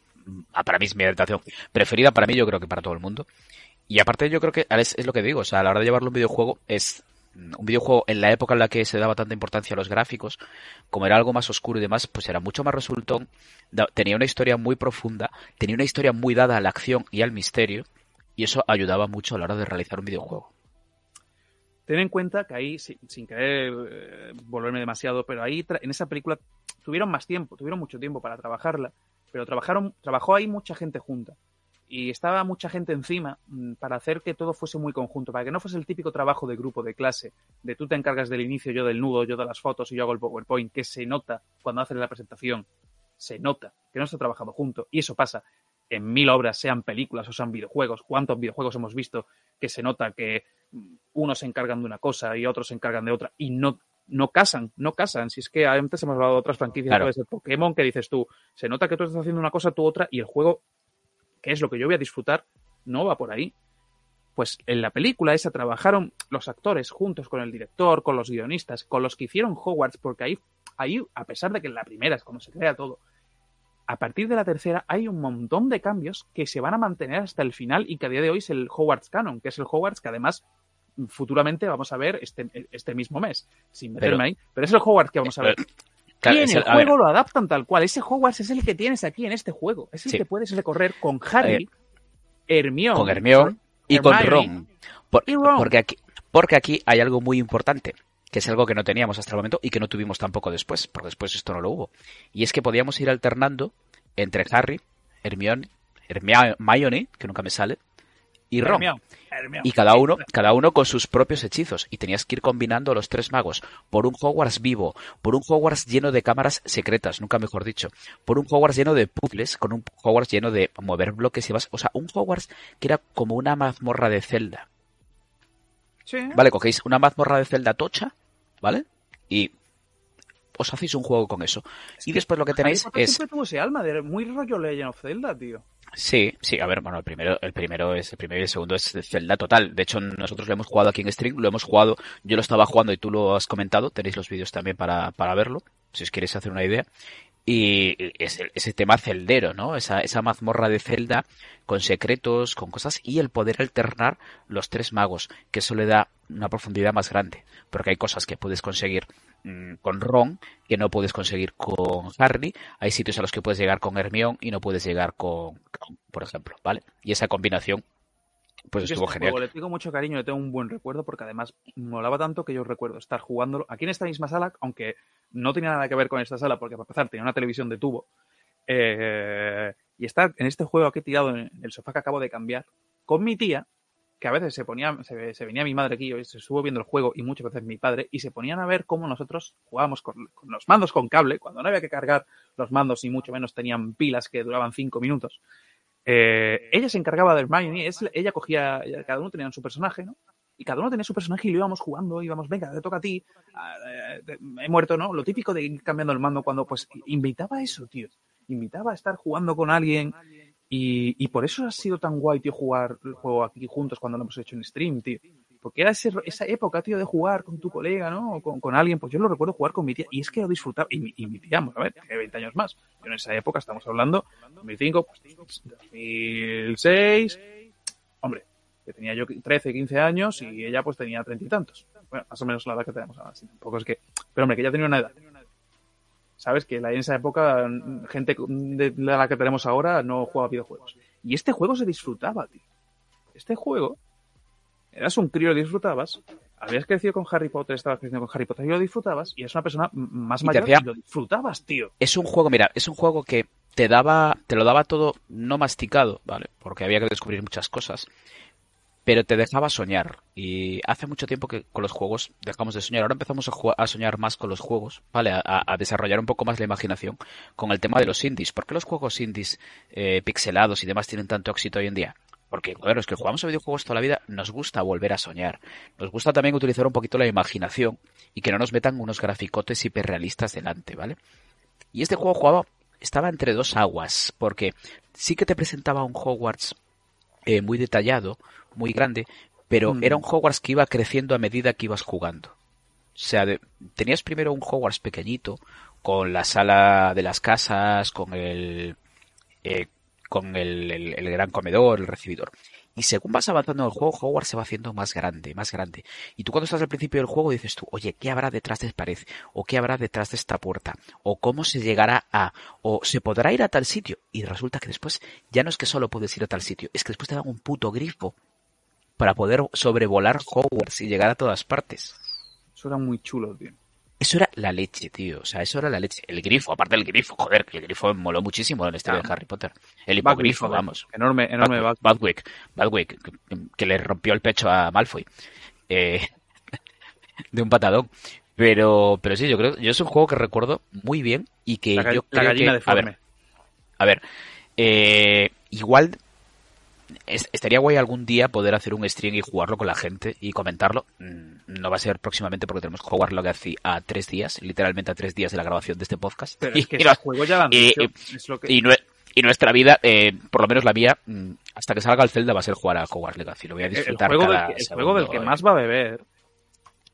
para mí es mi adaptación preferida, para mí yo creo que para todo el mundo. Y aparte yo creo que es, lo que digo, o sea, a la hora de llevarlo un videojuego es un videojuego en la época en la que se daba tanta importancia a los gráficos, como era algo más oscuro y demás, pues era mucho más resultón, tenía una historia muy profunda, tenía una historia muy dada a la acción y al misterio, y eso ayudaba mucho a la hora de realizar un videojuego. Ten en cuenta que ahí, sin, querer eh, volverme demasiado, pero ahí en esa película tuvieron más tiempo, tuvieron mucho tiempo para trabajarla, pero trabajaron, trabajó ahí mucha gente junta. Y estaba mucha gente encima mm, para hacer que todo fuese muy conjunto, para que no fuese el típico trabajo de grupo, de clase, de tú te encargas del inicio, yo del nudo, yo de las fotos y yo hago el PowerPoint, que se nota cuando haces la presentación. Se nota que no se ha trabajado junto. Y eso pasa en mil obras, sean películas o sean videojuegos. ¿Cuántos videojuegos hemos visto que se nota que mm, unos se encargan de una cosa y otros se encargan de otra y no, no casan, no casan. Si es que antes hemos hablado de otras franquicias, Claro. puede ser Pokémon, que dices tú, se nota que tú estás haciendo una cosa, tú otra, y el juego, que es lo que yo voy a disfrutar, no va por ahí. Pues en la película esa trabajaron los actores juntos con el director, con los guionistas, con los que hicieron Hogwarts, porque ahí, ahí a pesar de que en la primera es cuando se crea todo, a partir de la tercera hay un montón de cambios que se van a mantener hasta el final y que a día de hoy es el Hogwarts Canon, que es el Hogwarts que además futuramente vamos a ver este, este mismo mes, sin meterme Pero- ahí, pero es el Hogwarts que vamos a ver. Claro, y en el juego lo adaptan tal cual. Ese Hogwarts es el que tienes aquí en este juego. Es el Sí. que puedes recorrer con Harry, Hermione, con Hermione y con Hermione Ron. Por- y Ron. Porque, aquí, porque aquí hay algo muy importante, que es algo que no teníamos hasta el momento y que no tuvimos tampoco después, porque después esto no lo hubo. Y es que podíamos ir alternando entre Harry, Hermione, Hermione, que nunca me sale, y Ron. Y cada uno, cada uno con sus propios hechizos. Y tenías que ir combinando a los tres magos. Por un Hogwarts vivo. Por un Hogwarts lleno de cámaras secretas, nunca mejor dicho. Por un Hogwarts lleno de puzzles. Con un Hogwarts lleno de mover bloques y vas. O sea, un Hogwarts que era como una mazmorra de Zelda. Sí. ¿Vale? Cogéis una mazmorra de Zelda tocha, ¿vale? Y os hacéis un juego con eso. y después lo que tenéis es... siempre tuvo ese alma de muy rollo Legend of Zelda, tío. Sí, sí, a ver, bueno, el primero, el primero es, el primero y el segundo es Zelda total. De hecho, nosotros lo hemos jugado aquí en stream, lo hemos jugado, yo lo estaba jugando y tú lo has comentado, tenéis los vídeos también para, para verlo, si os queréis hacer una idea. Y ese, ese tema celdero, ¿no? Esa, esa mazmorra de Zelda con secretos, con cosas y el poder alternar los tres magos, que eso le da una profundidad más grande, porque hay cosas que puedes conseguir mm, con Ron que no puedes conseguir con Harry, hay sitios a los que puedes llegar con Hermione y no puedes llegar con Ron, por ejemplo, ¿vale? Y esa combinación pues Yo estuvo este genial. juego le tengo mucho cariño, le tengo un buen recuerdo porque además molaba tanto que yo recuerdo estar jugándolo aquí en esta misma sala, aunque no tenía nada que ver con esta sala porque para empezar tenía una televisión de tubo eh, y estar en este juego aquí tirado en el sofá que acabo de cambiar con mi tía que a veces se ponía se, se venía mi madre aquí y se estuvo viendo el juego y muchas veces mi padre y se ponían a ver cómo nosotros jugábamos con, los mandos con cable cuando no había que cargar los mandos y mucho menos tenían pilas que duraban cinco minutos eh, ella se encargaba de Hermione, ella cogía, cada uno tenía su personaje, ¿no? Y cada uno tenía su personaje y lo íbamos jugando, íbamos, venga, te toca a ti, eh, he muerto, ¿no? Lo típico de ir cambiando el mando cuando, pues, invitaba a eso, tío. Invitaba a estar jugando con alguien y, y por eso ha sido tan guay, tío, jugar el juego aquí juntos cuando lo hemos hecho en stream, tío. Porque era ese, esa época, tío, de jugar con tu colega, ¿no? O con, con, alguien, pues yo lo recuerdo jugar con mi tía y es que lo disfrutaba. Y, y mi tía, a ver, tiene 20 años más. Yo en esa época, estamos hablando, 2005, pues 2006, hombre, que tenía yo 13, 15 años y ella pues tenía treinta y tantos. Bueno, más o menos la edad que tenemos ahora, sí, tampoco es que... Pero hombre, que ya tenía una edad. ¿Sabes? Que en esa época gente de la que tenemos ahora no jugaba videojuegos. Y este juego se disfrutaba, tío. Este juego eras un crío, disfrutabas, habías crecido con Harry Potter, estabas creciendo con Harry Potter y lo disfrutabas, y es una persona más Y mayor hacía- y lo disfrutabas, tío. Es un juego, mira, es un juego que te daba, te lo daba todo no masticado, ¿vale? Porque había que descubrir muchas cosas. Pero te dejaba soñar. Y hace mucho tiempo que con los juegos dejamos de soñar. Ahora empezamos a, soñar más con los juegos, ¿vale? A, desarrollar un poco más la imaginación con el tema de los indies. ¿Por qué los juegos indies eh, pixelados y demás tienen tanto éxito hoy en día? Porque, claro, es que jugamos a videojuegos toda la vida, nos gusta volver a soñar. Nos gusta también utilizar un poquito la imaginación y que no nos metan unos graficotes hiperrealistas delante, ¿vale? Y este juego jugaba, estaba entre dos aguas, porque sí que te presentaba un Hogwarts eh, muy detallado, muy grande, pero Mm. era un Hogwarts que iba creciendo a medida que ibas jugando. O sea, de- tenías primero un Hogwarts pequeñito, con la sala de las casas, con el, eh, con el, el- el gran comedor, el recibidor. Y según vas avanzando en el juego, Hogwarts se va haciendo más grande, más grande. Y tú cuando estás al principio del juego dices tú, oye, ¿qué habrá detrás de esta pared? ¿O qué habrá detrás de esta puerta? ¿O cómo se llegará a? ¿O se podrá ir a tal sitio? Y resulta que después ya no es que solo puedes ir a tal sitio, es que después te dan un puto grifo para poder sobrevolar Hogwarts y llegar a todas partes. Eso era muy chulo, tío. Eso era la leche, tío. O sea, eso era la leche. El grifo, aparte del grifo, joder, que el grifo moló muchísimo en historia de Harry Potter. El hipogrifo, vamos. Enorme, enorme Badwick, Badwick. Que, que le rompió el pecho a Malfoy. Eh, [LAUGHS] de un patadón. Pero, pero sí, yo creo, yo es un juego que recuerdo muy bien y que La, yo la creo gallina que, deforme. a ver, a ver, eh, igual es- estaría guay algún día poder hacer un stream y jugarlo con la gente y comentarlo. Mm, No va a ser próximamente porque tenemos que jugar lo que hace a tres días, literalmente a tres días de la grabación de este podcast. Pero es que [LAUGHS] Y juego ya y- y- es lo que- y, nue- y nuestra vida, eh, por lo menos la mía, mm, hasta que salga el Zelda va a ser jugar a Hogwarts Legacy. Lo voy a el disfrutar juego, del, cada que- el juego del que más va a beber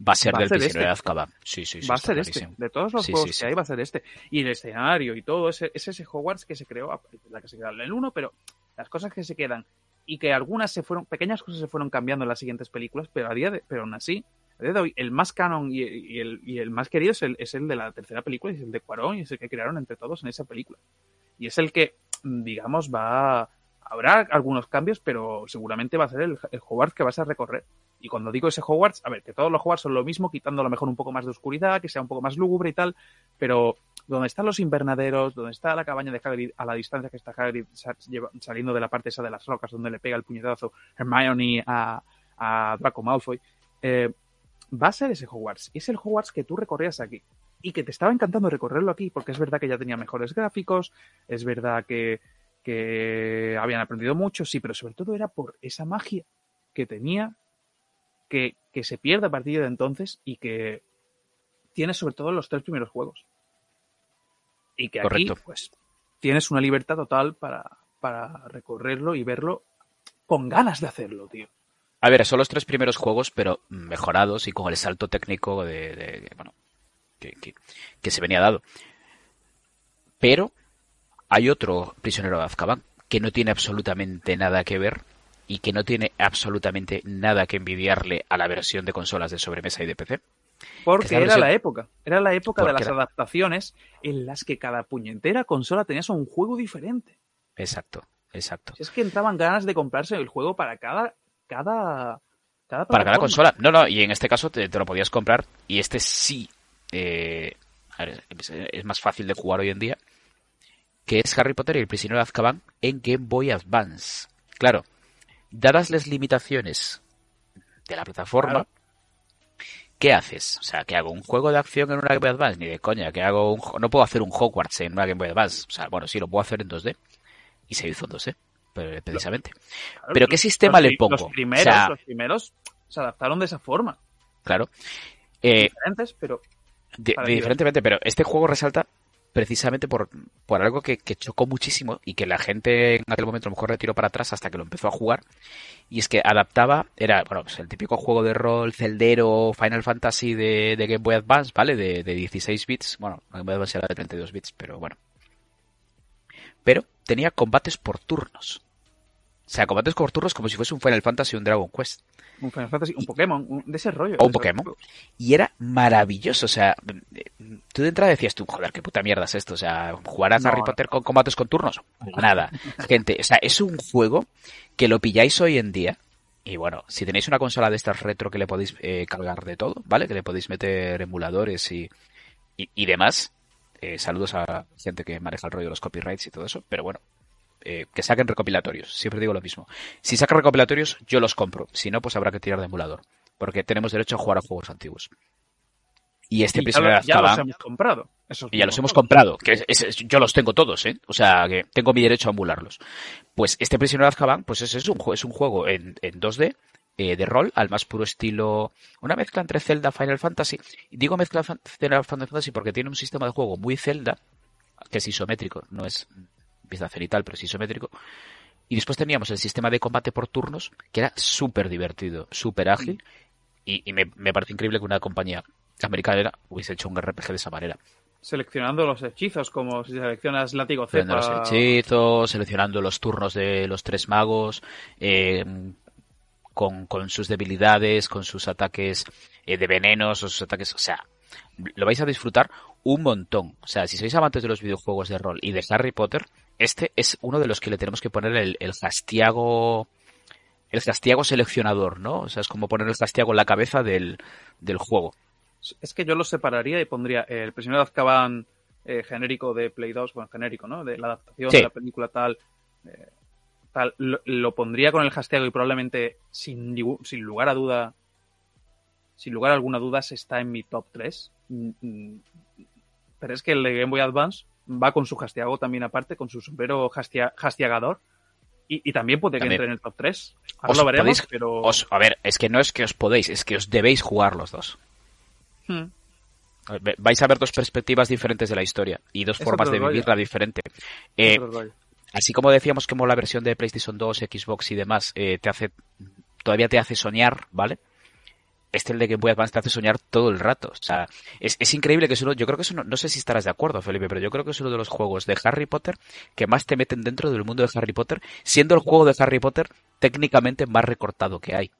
Va a ser va a del ser prisionero de este. Azkaban. Sí, sí, sí. va a ser este. De todos los Sí, juegos sí, que hay va a ser este. Y el escenario y todo, ese, es ese Hogwarts que se creó, a- la que se quedó en el 1, pero las cosas que se quedan y que algunas se fueron, pequeñas cosas se fueron cambiando en las siguientes películas, pero a día de, pero aún así, a día de hoy, el más canon y, el, y el más querido es el, es el de la tercera película, es el de Cuarón, y es el que crearon entre todos en esa película. Y es el que, digamos, va habrá algunos cambios, pero seguramente va a ser el, el Hogwarts que vas a recorrer. Y cuando digo ese Hogwarts, a ver, que todos los Hogwarts son lo mismo, quitando a lo mejor un poco más de oscuridad, que sea un poco más lúgubre y tal, pero donde están los invernaderos, donde está la cabaña de Hagrid, a la distancia que está Hagrid saliendo de la parte esa de las rocas, donde le pega el puñetazo Hermione a, a Draco Malfoy, eh, va a ser ese Hogwarts. Es el Hogwarts que tú recorrías aquí. Y que te estaba encantando recorrerlo aquí, porque es verdad que ya tenía mejores gráficos, es verdad que, que habían aprendido mucho, sí, pero sobre todo era por esa magia que tenía, que, que se pierde a partir de entonces y que tiene sobre todo en los tres primeros juegos. Y que aquí, pues, tienes una libertad total para, para recorrerlo y verlo con ganas de hacerlo, tío. A ver, son los tres primeros juegos, pero mejorados y con el salto técnico de, de- de- bueno, que, que- que se venía dado. Pero hay otro prisionero de Azkaban que no tiene absolutamente nada que ver y que no tiene absolutamente nada que envidiarle a la versión de consolas de sobremesa y de PC. Porque era versión- la época. Era la época de las era- adaptaciones en las que cada puñetera consola tenías un juego diferente. Exacto, exacto. Si es que entraban ganas de comprarse el juego para cada. cada. cada Para cada consola. No, no, y en este caso te, te lo podías comprar y este sí eh, a ver, es, es más fácil de jugar hoy en día, que es Harry Potter y el prisionero de Azkaban en Game Boy Advance. Claro, dadas las limitaciones de la plataforma, Claro. ¿Qué haces? O sea, que hago un juego de acción en una Game Boy Advance, ni de coña, que hago un, no puedo hacer un Hogwarts en una Game Boy Advance. O sea, bueno, sí, lo puedo hacer en 2D. Y se hizo en 2D, pero- precisamente. Claro, Pero ¿qué sistema los le pongo? Los primeros, O sea- los primeros se adaptaron de esa forma. Claro. Eh, Diferentes, pero. De- diferentemente, pero este juego resalta precisamente por, por algo que, que chocó muchísimo y que la gente en aquel momento a lo mejor retiró para atrás hasta que lo empezó a jugar. Y es que adaptaba, era bueno, pues el típico juego de rol celdero Final Fantasy de, de Game Boy Advance, ¿vale? De, de 16 bits. Bueno, Game Boy Advance era de 32 bits, pero bueno. Pero tenía combates por turnos. O sea, combates por turnos como si fuese un Final Fantasy o un Dragon Quest. Un Final Fantasy, un Pokémon, un- de ese rollo. O un Pokémon. Y era maravilloso, o sea, tú de entrada decías tú, joder, qué puta mierda es esto, o sea, jugar a No, Harry. Potter con combates con turnos. Nada, [LAUGHS] gente, o sea, es un juego que lo pilláis hoy en día Y bueno, si tenéis una consola de estas retro que le podéis eh, cargar de todo, ¿vale? Que le podéis meter emuladores y, y, demás. Eh, saludos a gente que maneja el rollo de los copyrights y todo eso. Pero bueno, eh, que saquen recopilatorios. Siempre digo lo mismo. Si sacan recopilatorios, yo los compro. Si no, pues habrá que tirar de emulador. Porque tenemos derecho a jugar a juegos antiguos. Y este prisionero de Azkaban. Ya los hemos comprado. y ya los hemos comprado. Que yo los tengo todos, ¿eh? O sea, que tengo mi derecho a emularlos. Pues este prisionero de Azkaban, pues es, es, un, es un juego en, en 2D eh, de rol al más puro estilo. Una mezcla entre Zelda Final Fantasy. Digo mezcla Final Fantasy porque tiene un sistema de juego muy Zelda, que es isométrico, no es empieza a tal, pero es isométrico. Y después teníamos el sistema de combate por turnos, que era súper divertido, súper ágil. Y, me, parece increíble que una compañía americana hubiese hecho un RPG de esa manera. Seleccionando los hechizos, como si seleccionas látigo Z. los hechizos, seleccionando los turnos de los tres magos, eh, con, sus debilidades, con sus ataques eh, de venenos, o sus ataques. O sea, lo vais a disfrutar un montón. O sea, si sois amantes de los videojuegos de rol y de Harry Potter, este es uno de los que le tenemos que poner el, el castiago el castiago seleccionador, ¿no? O sea, es como poner el castiago en la cabeza del, juego. Es que yo lo separaría y pondría el prisionero de Azkaban eh, genérico de Play 2, bueno, genérico, ¿no? De la adaptación de la película tal, eh, tal lo, pondría con el castiago y probablemente sin, sin lugar a duda, sin lugar a alguna duda, se está en mi top 3. Mm, mm, pero es que el de Game Boy Advance va con su Hastiago también aparte, con su sombrero hastiagador. Y, también puede que entre en el top 3. Ahora lo veremos, pero... a ver, es que no es que os podéis, es que os debéis jugar los dos. Hmm. Vais a ver dos perspectivas diferentes de la historia y dos formas de vivirla diferente. Eh, así como decíamos que la versión de PlayStation 2, Xbox y demás eh, te hace todavía te hace soñar, ¿vale? Este el de Game Boy Advance te hace soñar todo el rato. O sea, es, increíble que es uno, yo creo que es uno, no sé si estarás de acuerdo, Felipe, pero yo creo que es uno de los juegos de Harry Potter que más te meten dentro del mundo de Harry Potter, siendo el juego de Harry Potter técnicamente más recortado que hay.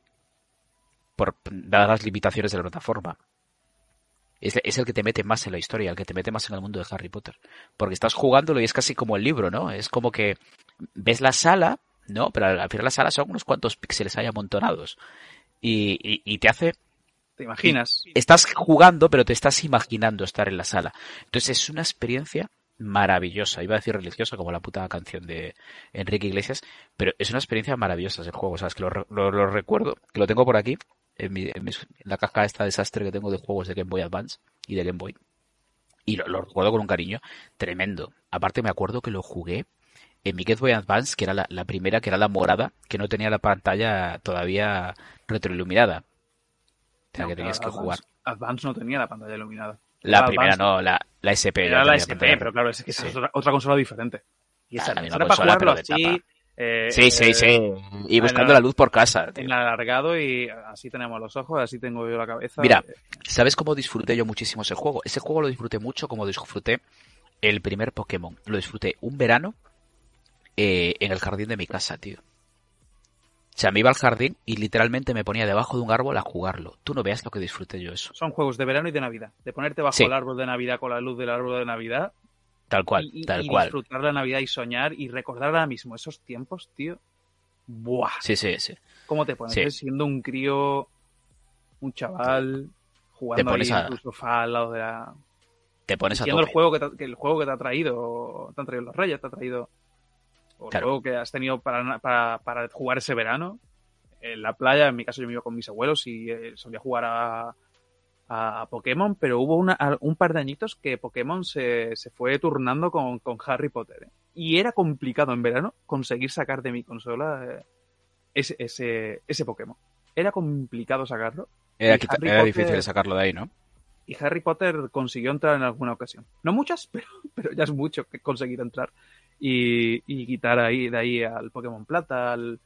Por dadas las limitaciones de la plataforma. Es, es, el que te mete más en la historia, el que te mete más en el mundo de Harry Potter. Porque estás jugándolo y es casi como el libro, ¿no? Es como que ves la sala, ¿no? Pero al final la sala son unos cuantos píxeles ahí amontonados y, te hace te imaginas. Estás jugando, pero te estás imaginando estar en la sala. Entonces es una experiencia maravillosa. Iba a decir religiosa, como la puta canción de Enrique Iglesias, pero es una experiencia maravillosa el juego. Sabes que lo, lo, recuerdo, que lo tengo por aquí, en, mi, en, la caja esta desastre que tengo de juegos de Game Boy Advance y de Game Boy. Y lo, lo recuerdo con un cariño tremendo. Aparte me acuerdo que lo jugué en mi Game Boy Advance, que era la, primera, que era la morada, que no tenía la pantalla todavía retroiluminada. O sea, que tenías que jugar. Advance no tenía la pantalla iluminada. La primera no, la, la SP. Era la SP, pero claro, es que es otra, consola diferente. Y esa ah, era para jugarlo así. Eh, sí, sí, sí. Eh, y buscando la luz por casa. En alargado y así tenemos los ojos, así tengo yo la cabeza. Mira, ¿sabes cómo disfruté yo muchísimo ese juego? Ese juego lo disfruté mucho como disfruté el primer Pokémon. Lo disfruté un verano eh, en el jardín de mi casa, tío. O sea, me iba al jardín y literalmente me ponía debajo de un árbol a jugarlo. Tú no veas lo que disfruté yo eso. Son juegos de verano y de Navidad. De ponerte bajo el árbol de Navidad con la luz del árbol de Navidad. Tal cual, y, tal cual. disfrutar la Navidad y soñar y recordar ahora mismo esos tiempos, tío. Buah. Sí, sí, sí. ¿Cómo te pones? Siendo un crío, un chaval, jugando ahí en tu sofá al lado de la... Te pones a El juego que, el juego que te ha traído, te han traído los reyes, te ha traído o que has tenido para, para, jugar ese verano en la playa. En mi caso yo me iba con mis abuelos y eh, solía jugar a, a, Pokémon, pero hubo una, un par de añitos que Pokémon se, se fue turnando con, con Harry Potter. ¿eh? Y era complicado en verano conseguir sacar de mi consola eh, ese, ese, ese Pokémon. Era complicado sacarlo. Era, era difícil sacarlo de ahí, ¿no? Y Harry Potter consiguió entrar en alguna ocasión. No muchas, [LAUGHS] pero, pero ya es mucho que conseguir entrar y, quitar ahí de ahí al Pokémon Plata, al,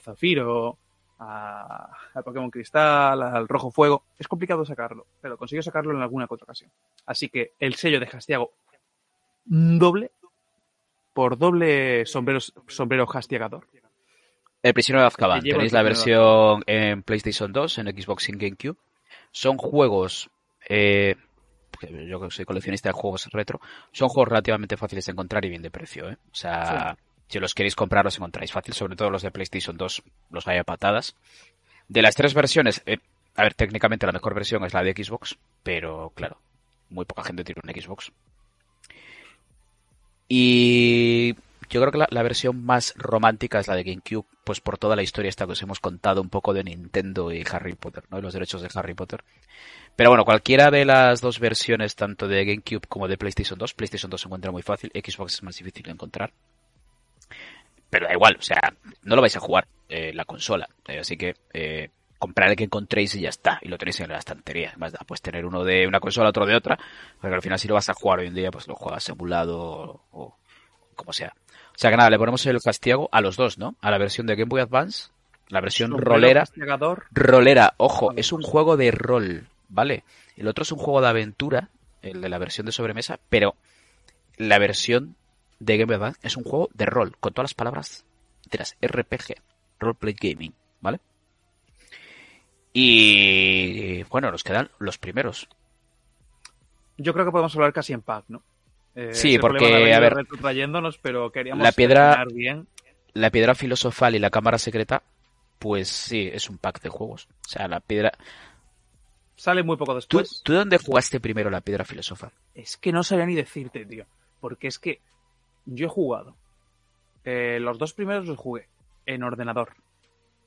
Zafiro, al Pokémon Cristal, al Rojo Fuego. Es complicado sacarlo, pero consigo sacarlo en alguna otra ocasión. Así que el sello de Hastiago doble por doble sombrero, sombrero hastiagador. El prisionero de Azkaban. Tenéis la versión en PlayStation 2, en Xbox y GameCube. Son juegos eh, yo que soy coleccionista de juegos retro, son juegos relativamente fáciles de encontrar y bien de precio, ¿eh? O sea, Si los queréis comprar, los encontráis fácil, sobre todo los de PlayStation 2, los hay a patadas. De las tres versiones, eh, a ver, técnicamente la mejor versión es la de Xbox, pero claro, muy poca gente tiene un Xbox. Y yo creo que la, versión más romántica es la de GameCube, pues por toda la historia esta que os hemos contado un poco de Nintendo y Harry Potter, ¿no? Y los derechos de Harry Potter. Pero bueno, cualquiera de las dos versiones, tanto de GameCube como de PlayStation 2, PlayStation 2 se encuentra muy fácil, Xbox es más difícil de encontrar. Pero da igual, o sea, no lo vais a jugar eh, la consola, eh, así que eh, comprar el que encontréis y ya está, y lo tenéis en la estantería. Más da, pues tener uno de una consola, otro de otra, porque al final si lo vas a jugar hoy en día, pues lo juegas emulado o, o como sea. O sea que nada, le ponemos el castigo a los dos, ¿no? A la versión de Game Boy Advance, la versión rolera. Rolera, ojo, es un juego de rol, ¿vale? El otro es un juego de aventura, el de la versión de sobremesa, pero la versión de Game Boy Advance es un juego de rol, con todas las palabras enteras, RPG, Roleplay Gaming, ¿vale? Y bueno, nos quedan los primeros. Yo creo que podemos hablar casi en pack, ¿no? Eh, sí, porque, a ver, pero queríamos la piedra, bien. la piedra filosofal y la cámara secreta, pues sí, es un pack de juegos. O sea, la piedra... Sale muy poco ¿Tú, después. ¿Tú dónde jugaste primero la piedra filosofal? Es que no sabía ni decirte, tío. Porque es que yo he jugado. Eh, los dos primeros los jugué en ordenador.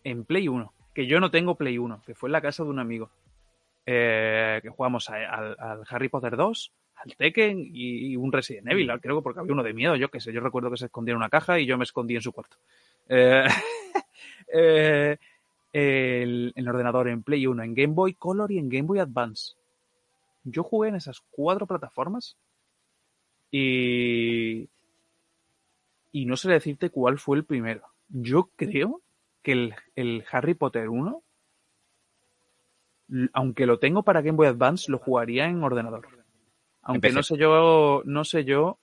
En Play 1. Que yo no tengo Play 1. Que fue en la casa de un amigo. Eh, que jugamos a- al Harry Potter 2, al Tekken y, y un Resident Evil. Creo que porque había uno de miedo, yo qué sé. Yo recuerdo que se escondía en una caja y yo me escondí en su cuarto. Eh, [LAUGHS] eh, el, en ordenador, en Play 1, en Game Boy Color y en Game Boy Advance. Yo jugué en esas cuatro plataformas y, y no sé decirte cuál fue el primero. Yo creo que el, el Harry Potter 1, l- aunque lo tengo para Game Boy Advance, lo jugaría en ordenador. Aunque no sé yo, no sé yo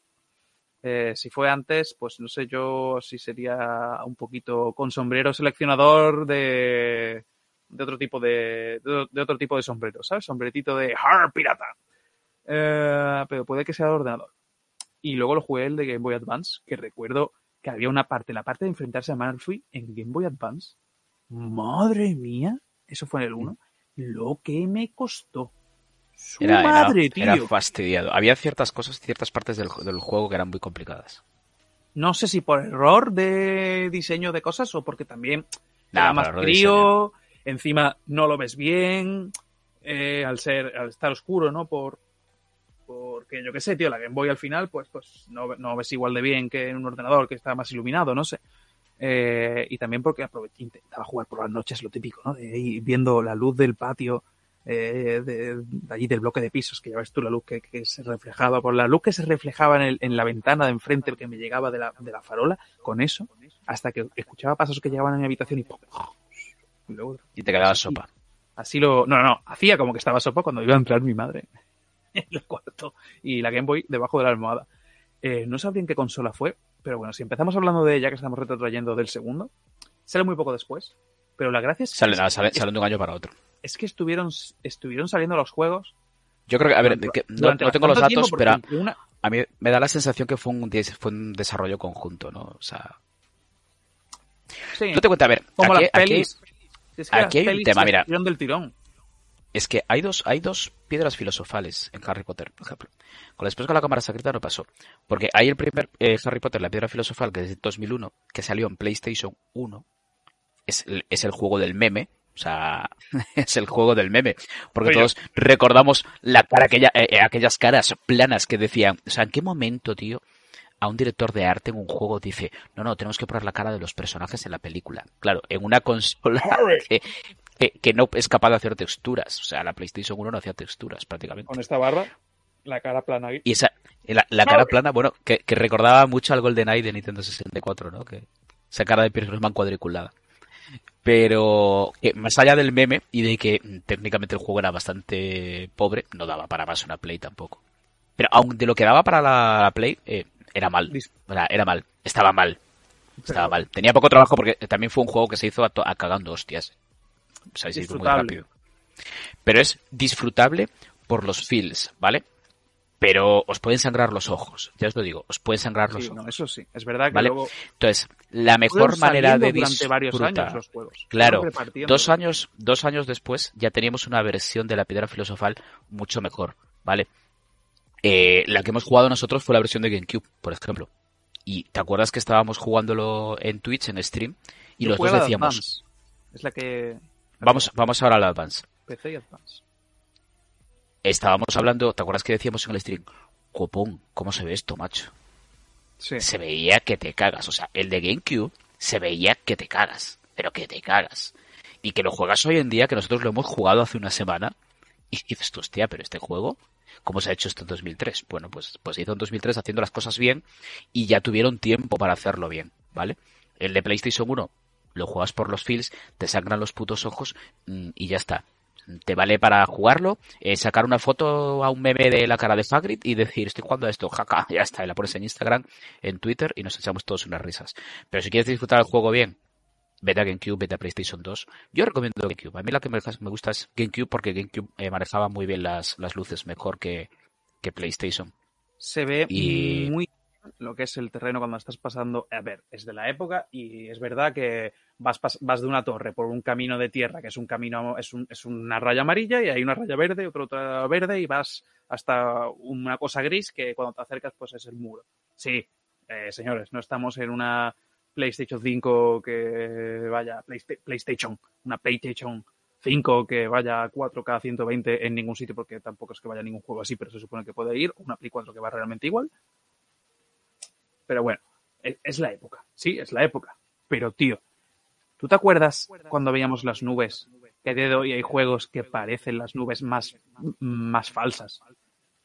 eh, si fue antes, pues no sé yo si sería un poquito con sombrero seleccionador de, de otro tipo de, de, de otro tipo de sombrero, ¿sabes? Sombretito de Har pirata. Eh, pero puede que sea de ordenador. Y luego lo jugué el de Game Boy Advance, que recuerdo que había una parte, la parte de enfrentarse a Malfoy en Game Boy Advance. Madre mía, eso fue en el 1. Lo que me costó. Su Era, madre, era tío. fastidiado. Había ciertas cosas, ciertas partes del, del juego que eran muy complicadas. No sé si por error de diseño de cosas o porque también era por más frío, encima no lo ves bien, eh, al ser, al estar oscuro, ¿no? Por porque yo qué sé, tío, la Game Boy al final, pues, pues no, no ves igual de bien que en un ordenador que está más iluminado, no sé. Eh, y también porque intentaba jugar por las noches, lo típico, ¿no? De ir viendo la luz del patio, eh, de, de allí del bloque de pisos, que ya ves tú la luz que, que se reflejaba, por la luz que se reflejaba en, el- en la ventana de enfrente que me llegaba de la, de la farola, con eso, hasta que escuchaba pasos que llegaban a mi habitación y luego Y te quedabas Así. sopa. Así lo. No, no, no. Hacía como que estaba sopa cuando iba a entrar mi madre [LAUGHS] en el cuarto. Y la Game Boy debajo de la almohada. Eh, no sabría en qué consola fue, pero bueno, si empezamos hablando de, ya que estamos retrotrayendo del segundo, sale muy poco después. Pero la gracia es que, Salen, salen, salen de un año para otro. Es que estuvieron, estuvieron saliendo los juegos. Yo creo que, a ver, que no, tengo los datos, pero una- a mí me da la sensación que fue un, fue un desarrollo conjunto, ¿no? O sea, sí, no te cuenta, a ver, como aquí, las aquí- pelis. Si es que aquí las hay un tema, mira. estuvieron del tirón. es que hay dos, hay dos piedras filosofales en Harry Potter, por ejemplo. Con después con la cámara secreta no pasó. Porque hay el primer eh, Harry Potter, la piedra filosofal, que es de 2001, que salió en PlayStation 1. Es, el- es el juego del meme. O sea, [LAUGHS] es el juego del meme. Porque Oye. todos recordamos la cara, aquella, eh, eh, aquellas caras planas que decían, o sea, ¿en qué momento, tío? A un director de arte en un juego dice, no, no, tenemos que poner la cara de los personajes en la película. Claro, en una consola [LAUGHS] que, que, que no es capaz de hacer texturas. O sea, la PlayStation 1 no hacía texturas prácticamente. Con esta barba, la cara plana. Y esa, la, la cara plana, bueno, que, que recordaba mucho al GoldenEye de Nintendo 64, ¿no? Que esa cara de Pierce Brosnan cuadriculada. Pero que más allá del meme y de que técnicamente el juego era bastante pobre, no daba para más una Play tampoco. Pero aun de lo que daba para la, la Play, eh, era mal. Era, era mal. Estaba mal. Estaba mal. Tenía poco trabajo porque también fue un juego que se hizo a, cagando hostias. O sea, se hizo muy Disfrutable. rápido. Pero es disfrutable por los feels, ¿vale? Pero os pueden sangrar los ojos, ya os lo digo, os pueden sangrar los Sí, ojos. no, eso sí. Es verdad que ¿Vale? luego Entonces, la mejor manera de durante varios disfrutar- años los juegos. Claro, dos años, dos años después ya teníamos una versión de la piedra filosofal mucho mejor, ¿vale? Eh, la que hemos jugado nosotros fue la versión de GameCube, por ejemplo. Y te acuerdas que estábamos jugándolo en Twitch, en stream, y Yo los dos a la decíamos. Es la que... vamos, vamos ahora al Advance. PC y Advance. Estábamos hablando, ¿te acuerdas que decíamos en el stream? Copón, ¿cómo se ve esto, macho? Sí. se veía que te cagas. O sea, el de GameCube se veía que te cagas, pero que te cagas. Y que lo juegas hoy en día, que nosotros lo hemos jugado hace una semana, y [LAUGHS] dices tú, hostia, pero este juego, ¿cómo se ha hecho esto en 2003? Bueno, pues, pues se hizo en 2003 haciendo las cosas bien y ya tuvieron tiempo para hacerlo bien, ¿vale? El de PlayStation 1 lo juegas por los feels, te sangran los putos ojos mm, y ya está. Te vale para jugarlo, eh, sacar una foto a un meme de la cara de Fagrid y decir, estoy jugando a esto, jaja, ya está, y la pones en Instagram, en Twitter y nos echamos todos unas risas. Pero si quieres disfrutar el juego bien, vete a GameCube, vete a PlayStation 2. Yo recomiendo GameCube. A mí la que me me gusta es GameCube porque GameCube eh, manejaba muy bien las, las luces, mejor que, que PlayStation. se ve Y- muy lo que es el terreno cuando estás pasando. A ver, es de la época y es verdad que vas, vas de una torre por un camino de tierra, que es un camino, es, un- es una raya amarilla y hay una raya verde, otra otra verde y vas hasta una cosa gris que cuando te acercas pues es el muro. Sí, eh, señores, no estamos en una PlayStation 5 que vaya, Playsta- PlayStation, una PlayStation 5 que vaya a 4K 120 en ningún sitio porque tampoco es que vaya ningún juego así, pero se supone que puede ir, una Play 4 que va realmente igual. Pero bueno, es, es la época, sí, es la época. Pero tío, ¿tú te acuerdas cuando veíamos las nubes? Que a día de hoy hay juegos que parecen las nubes más, más falsas.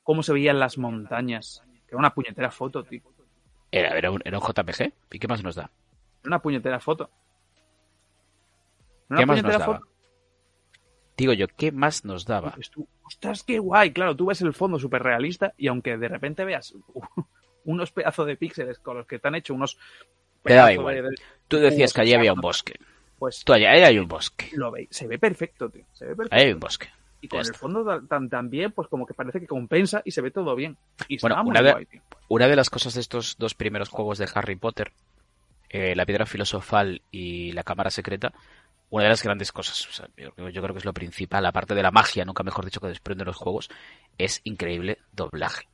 ¿Cómo se veían las montañas? Que era una puñetera foto, tío. Era, era, un, era un JPG. ¿Y qué más nos da? Una puñetera foto. ¿Qué más nos daba? Digo yo, ¿qué más nos daba? Dices tú, ostras, qué guay. Claro, tú ves el fondo súper realista y aunque de repente veas [LAUGHS] unos pedazos de píxeles con los que te han hecho unos. Te pedazos igual. de- Tú decías que allí había un bosque. Pues Tú allá, ahí hay un bosque. lo veis. Se ve perfecto, tío. Se ve perfecto. Ahí hay un bosque. Y con el fondo ta- tan, tan bien, pues como que parece que compensa y se ve todo bien. Y Bueno, está muy una de- guay. Una de las cosas de estos dos primeros juegos de Harry Potter, eh, la piedra filosofal y la cámara secreta, una de las grandes cosas, o sea, yo, creo- yo creo que es lo principal, aparte de la magia, nunca mejor dicho, que desprenden los juegos, es increíble doblaje.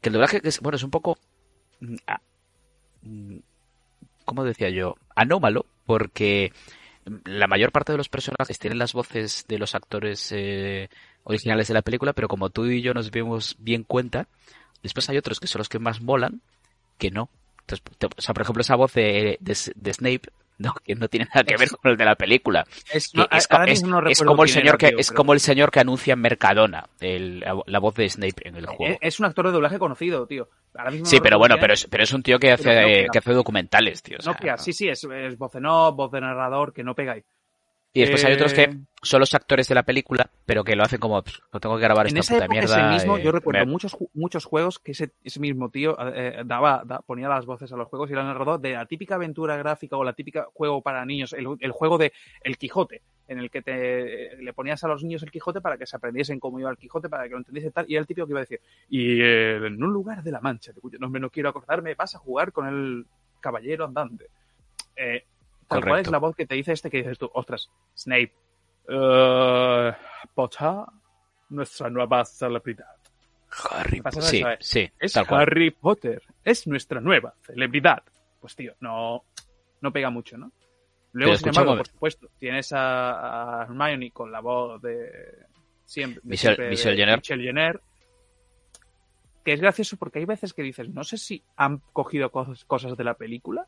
Que el doblaje, que es, bueno, es un poco, mm, mm, ¿cómo decía yo? Anómalo, porque la mayor parte de los personajes tienen las voces de los actores eh, originales de la película, pero como tú y yo nos dimos bien cuenta, después hay otros que son los que más molan, que no. Entonces, o sea, por ejemplo, esa voz de, de, de Snape, no, que no tiene nada que ver con el de la película. Es, Que no, es, es- no como el señor que es como el señor que anuncia en Mercadona el- la, la voz de Snape en el juego. es, un actor de doblaje conocido, tío. Ahora mismo sí, pero bueno, pero es, pero es un tío que hace, no eh, pega. que hace documentales, tío. o sea, sí, sí, es, es voz en off, voz de narrador, que no pegáis. Y después hay otros Eh, que son los actores de la película, pero que lo hacen como, "Pff, no tengo que grabar En esta esa puta época, mierda. ese mismo, eh, yo recuerdo muchos, muchos juegos que ese, ese mismo tío eh, daba, da- ponía las voces a los juegos y era narrador de la típica aventura gráfica o la típica juego para niños, el, el juego de El Quijote, en el que te le ponías a los niños el Quijote para que se aprendiesen cómo iba el Quijote, para que lo entendiesen tal, y era el típico que iba a decir, y eh, en un lugar de la Mancha, de cuyo nombre no quiero acordarme, vas a jugar con el caballero andante. Eh, tal cual es la voz que te dice este que dices tú, ostras, Snape, eh, Potter, nuestra nueva celebridad. Harry Potter. Sí, eso, eh. sí, Es tal cual. Harry Potter, es nuestra nueva celebridad. Pues tío, no, no pega mucho, ¿no? Luego, sin embargo, por supuesto, tienes a, a Hermione con la voz de siempre, de Michelle- siempre de Michelle Jenner. Michelle Jenner, que es gracioso porque hay veces que dices, no sé si han cogido cosas, cosas de la película,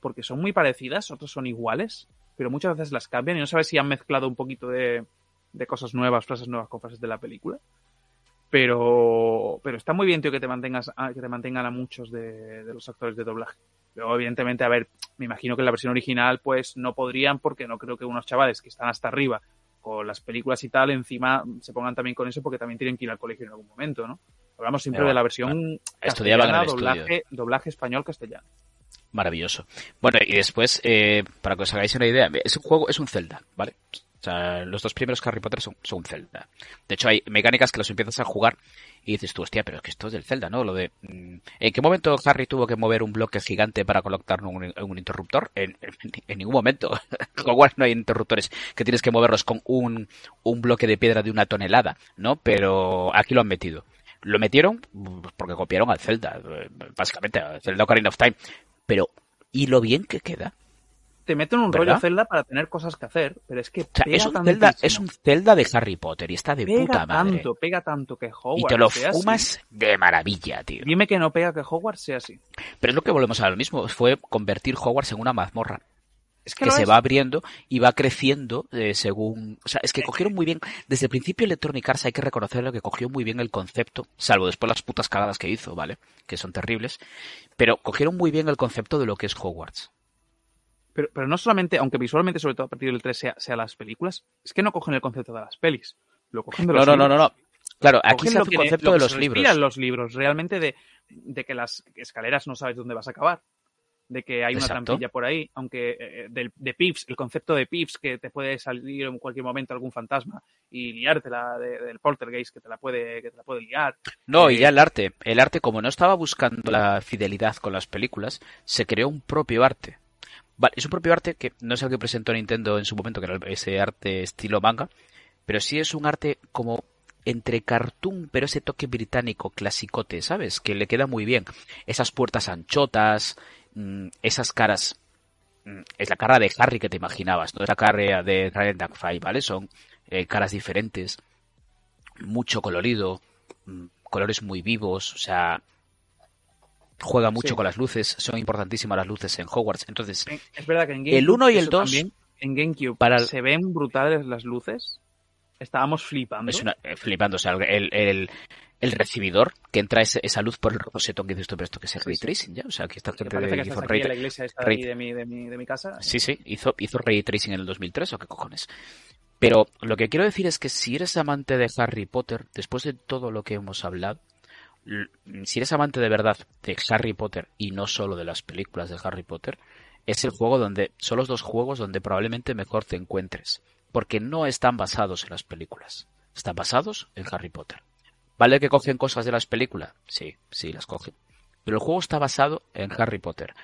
porque son muy parecidas, otras son iguales, pero muchas veces las cambian y no sabes si han mezclado un poquito de, de cosas nuevas, frases nuevas con frases de la película. Pero, pero está muy bien, tío, que te mantengas, a- que te mantengan a muchos de, de los actores de doblaje. Luego, evidentemente, a ver, me imagino que en la versión original, pues no podrían, porque no creo que unos chavales que están hasta arriba con las películas y tal, encima se pongan también con eso porque también tienen que ir al colegio en algún momento, ¿no? Hablamos siempre Pero de la versión en castellana, doblaje, doblaje español castellano. Maravilloso. Bueno, y después, eh, para que os hagáis una idea, es un juego, es un Zelda, ¿vale? O sea, los dos primeros Harry Potter son, son un Zelda. De hecho, hay mecánicas que los empiezas a jugar y dices tú, hostia, pero es que esto es del Zelda, ¿no? Lo de... mm, ¿En qué momento Harry tuvo que mover un bloque gigante para colocar un, un interruptor? En, ningún momento. [LAUGHS] Con no hay interruptores que tienes que moverlos con un, un bloque de piedra de una tonelada, ¿no? Pero aquí lo han metido. Lo metieron pues, porque copiaron al Zelda, eh, básicamente, al Zelda Ocarina of Time. Pero, ¿y lo bien que queda? Te meten un ¿Verdad? rollo Zelda para tener cosas que hacer, pero es que O sea, pega es un, Zelda, tantísimo, es un Zelda de Harry Potter y está de pega puta madre. tanto, pega tanto que Hogwarts y te lo sea así. fumas de maravilla, tío. Dime que no pega que Hogwarts sea así. Pero es lo que volvemos a lo mismo, fue convertir Hogwarts en una mazmorra. Es que, se es. va abriendo y va creciendo eh, según... O sea, es que cogieron muy bien... Desde el principio Electronic Arts hay que reconocerlo que cogió muy bien el concepto, salvo después las putas cagadas que hizo, ¿vale? Que son terribles. Pero cogieron muy bien el concepto de lo que es Hogwarts. Pero, pero no solamente, aunque visualmente, sobre todo a partir del 3, sea, sea las películas, es que no cogen el concepto de las pelis. Lo cogen de No, los no, no, libros. no, no. Claro, aquí Cogen se hace de- concepto de los se libros. los libros, realmente de, de que las escaleras no sabes dónde vas a acabar. De que hay una trampilla por ahí, aunque eh, del, de pips, el concepto de pips, que te puede salir en cualquier momento algún fantasma y liártela de- del poltergeist que te la puede, que te la puede liar. No, y Eh, ya el arte. El arte, como no estaba buscando la fidelidad con las películas, se creó un propio arte. Vale, es un propio arte que no es el que presentó Nintendo en su momento, que era ese arte estilo manga, pero sí es un arte como entre cartoon, pero ese toque británico clasicote, ¿sabes? Que le queda muy bien. Esas puertas anchotas, esas caras. mm, Es la cara de Harry que te imaginabas, no es la cara de Ryan Duckfly, ¿vale? Son eh, caras diferentes, mucho colorido, mm, colores muy vivos, o sea, juega mucho Sí. con las luces, son importantísimas las luces en Hogwarts. Entonces, En- Es verdad que en GameCube. El uno y el eso dos, también, en GameCube para se ven brutales las luces. Estábamos flipando. es una, eh, flipando, o sea, el, el, el recibidor que entra esa luz por el rosetón que dices tú, pero esto que es el ray tracing ya, o sea, aquí está gente de que hizo estás ray aquí en la iglesia esta de, mi, de, mi, de mi casa. Sí, sí, hizo, hizo ray tracing en el 2003 o qué cojones. Pero lo que quiero decir es que si eres amante de Harry Potter, después de todo lo que hemos hablado, si eres amante de verdad de Harry Potter y no solo de las películas de Harry Potter, es el juego donde son los dos juegos donde probablemente mejor te encuentres, porque no están basados en las películas, están basados en Harry Potter. ¿Vale que cogen cosas de las películas? Sí, sí, las cogen. Pero el juego está basado en Harry Potter.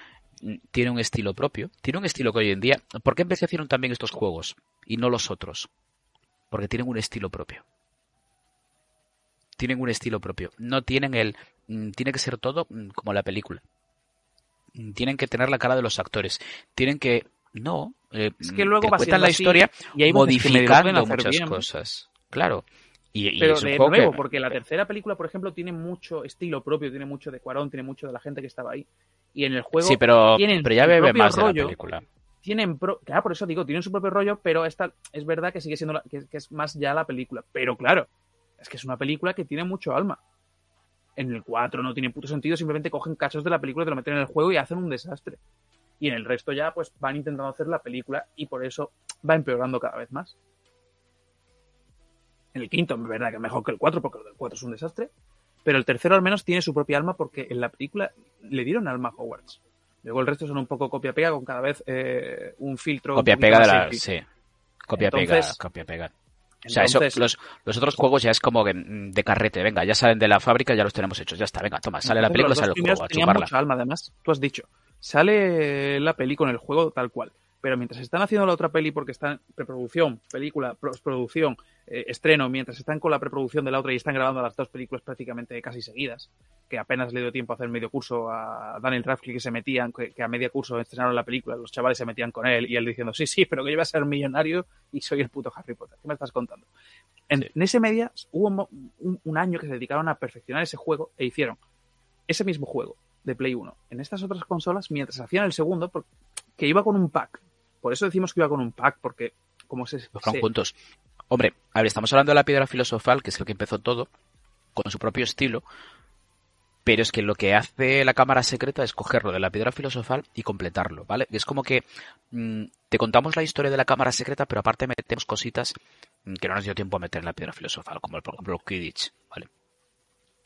Tiene un estilo propio, tiene un estilo que hoy en día... ¿Por qué envejecieron también estos juegos y no los otros? Porque tienen un estilo propio. Tienen un estilo propio. No tienen el... mm, Tiene que ser todo mm, como la película. Tienen que tener la cara de los actores. Tienen que... No. eh, Es que luego te va cuentan la historia y hay que modificando muchas bien. cosas. Claro. Y, y Pero de que- nuevo, porque la tercera película, por ejemplo, tiene mucho estilo propio, tiene mucho de Cuarón, tiene mucho de la gente que estaba ahí. Y en el juego Sí, pero, tienen pero ya su bebe más de la rollo. película. tienen pro- claro, por eso digo, tienen su propio rollo, pero esta es verdad que sigue siendo la- que, que es más ya la película. Pero claro, es que es una película que tiene mucho alma. En el 4 no tiene puto sentido, simplemente cogen cachos de la película, te lo meten en el juego y hacen un desastre. Y en el resto ya pues van intentando hacer la película y por eso va empeorando cada vez más. En el quinto, es verdad que mejor que el 4 porque el 4 es un desastre. Pero el tercero al menos tiene su propia alma porque en la película le dieron alma a Hogwarts. Luego el resto son un poco copia-pega con cada vez eh, un filtro. un Copia poquito pega de la. Sí. Copia pega, Entonces- copia pega. O sea, eso, Entonces- los, los otros juegos ya es como que mm, de carrete, venga, ya salen de la fábrica, ya los tenemos hechos, ya está, venga, toma, sale la película, los sale el juego, a chuparla. mucha alma, además. Tú has dicho, sale la peli con el juego tal cual. Pero mientras están haciendo la otra peli porque están preproducción, película, postproducción, eh, estreno, mientras están con la preproducción de la otra y están grabando las dos películas prácticamente casi seguidas, que apenas le dio tiempo a hacer medio curso a Daniel Radcliffe que se metían, que, que a medio curso estrenaron la película, los chavales se metían con él y él diciendo, sí, sí, pero que yo voy a ser millonario y soy el puto Harry Potter. ¿Qué me estás contando? En, Sí. en ese media hubo un año que se dedicaron a perfeccionar ese juego e hicieron ese mismo juego de Play 1 en estas otras consolas mientras hacían el segundo por- que iba con un pack. Por eso decimos que iba con un pack, porque como se... Los se- juntos. Hombre, a ver, estamos hablando de la piedra filosofal, que es el que empezó todo, con su propio estilo, pero es que lo que hace la cámara secreta es cogerlo de la piedra filosofal y completarlo, ¿vale? Es como que mm, te contamos la historia de la cámara secreta, pero aparte metemos cositas mm, que no nos dio tiempo a meter en la piedra filosofal, como por ejemplo Quidditch, ¿vale?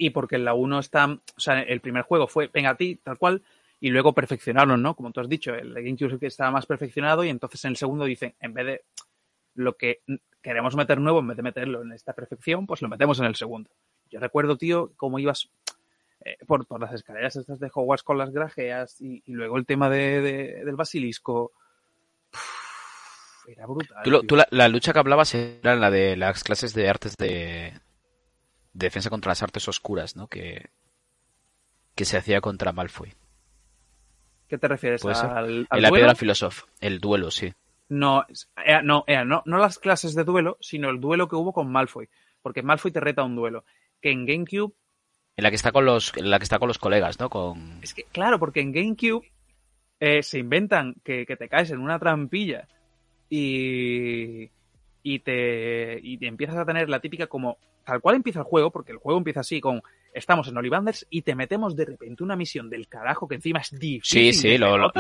Y porque en la 1 está... O sea, el primer juego fue venga a ti, tal cual, y luego perfeccionaron, ¿no? Como tú has dicho, el GameCube que estaba más perfeccionado y entonces en el segundo dicen, en vez de... lo que queremos meter nuevo, en vez de meterlo en esta perfección, pues lo metemos en el segundo. Yo recuerdo, tío, cómo ibas eh, por, por, las escaleras estas de Hogwarts con las grajeas y, y luego el tema de, de, del basilisco. Uf, era brutal. Tú, lo, tú la, la, lucha que hablabas era la de las clases de artes de defensa contra las artes oscuras, ¿no? Que, que se hacía contra Malfoy. ¿Qué te refieres? ¿Al, al en la duelo? piedra el duelo, sí. No, eh, no, eh, no, no las clases de duelo, sino el duelo que hubo con Malfoy. Porque Malfoy te reta un duelo. Que en GameCube. En la que está con los, en la que está con los colegas, ¿no? Con... Es que, claro, porque en GameCube eh, se inventan que, que, te caes en una trampilla y, y, te, y te empiezas a tener la típica como tal cual empieza el juego, porque el juego empieza así con estamos en Ollivanders y te metemos de repente una misión del carajo que encima es difícil. Sí, sí, lo, lo,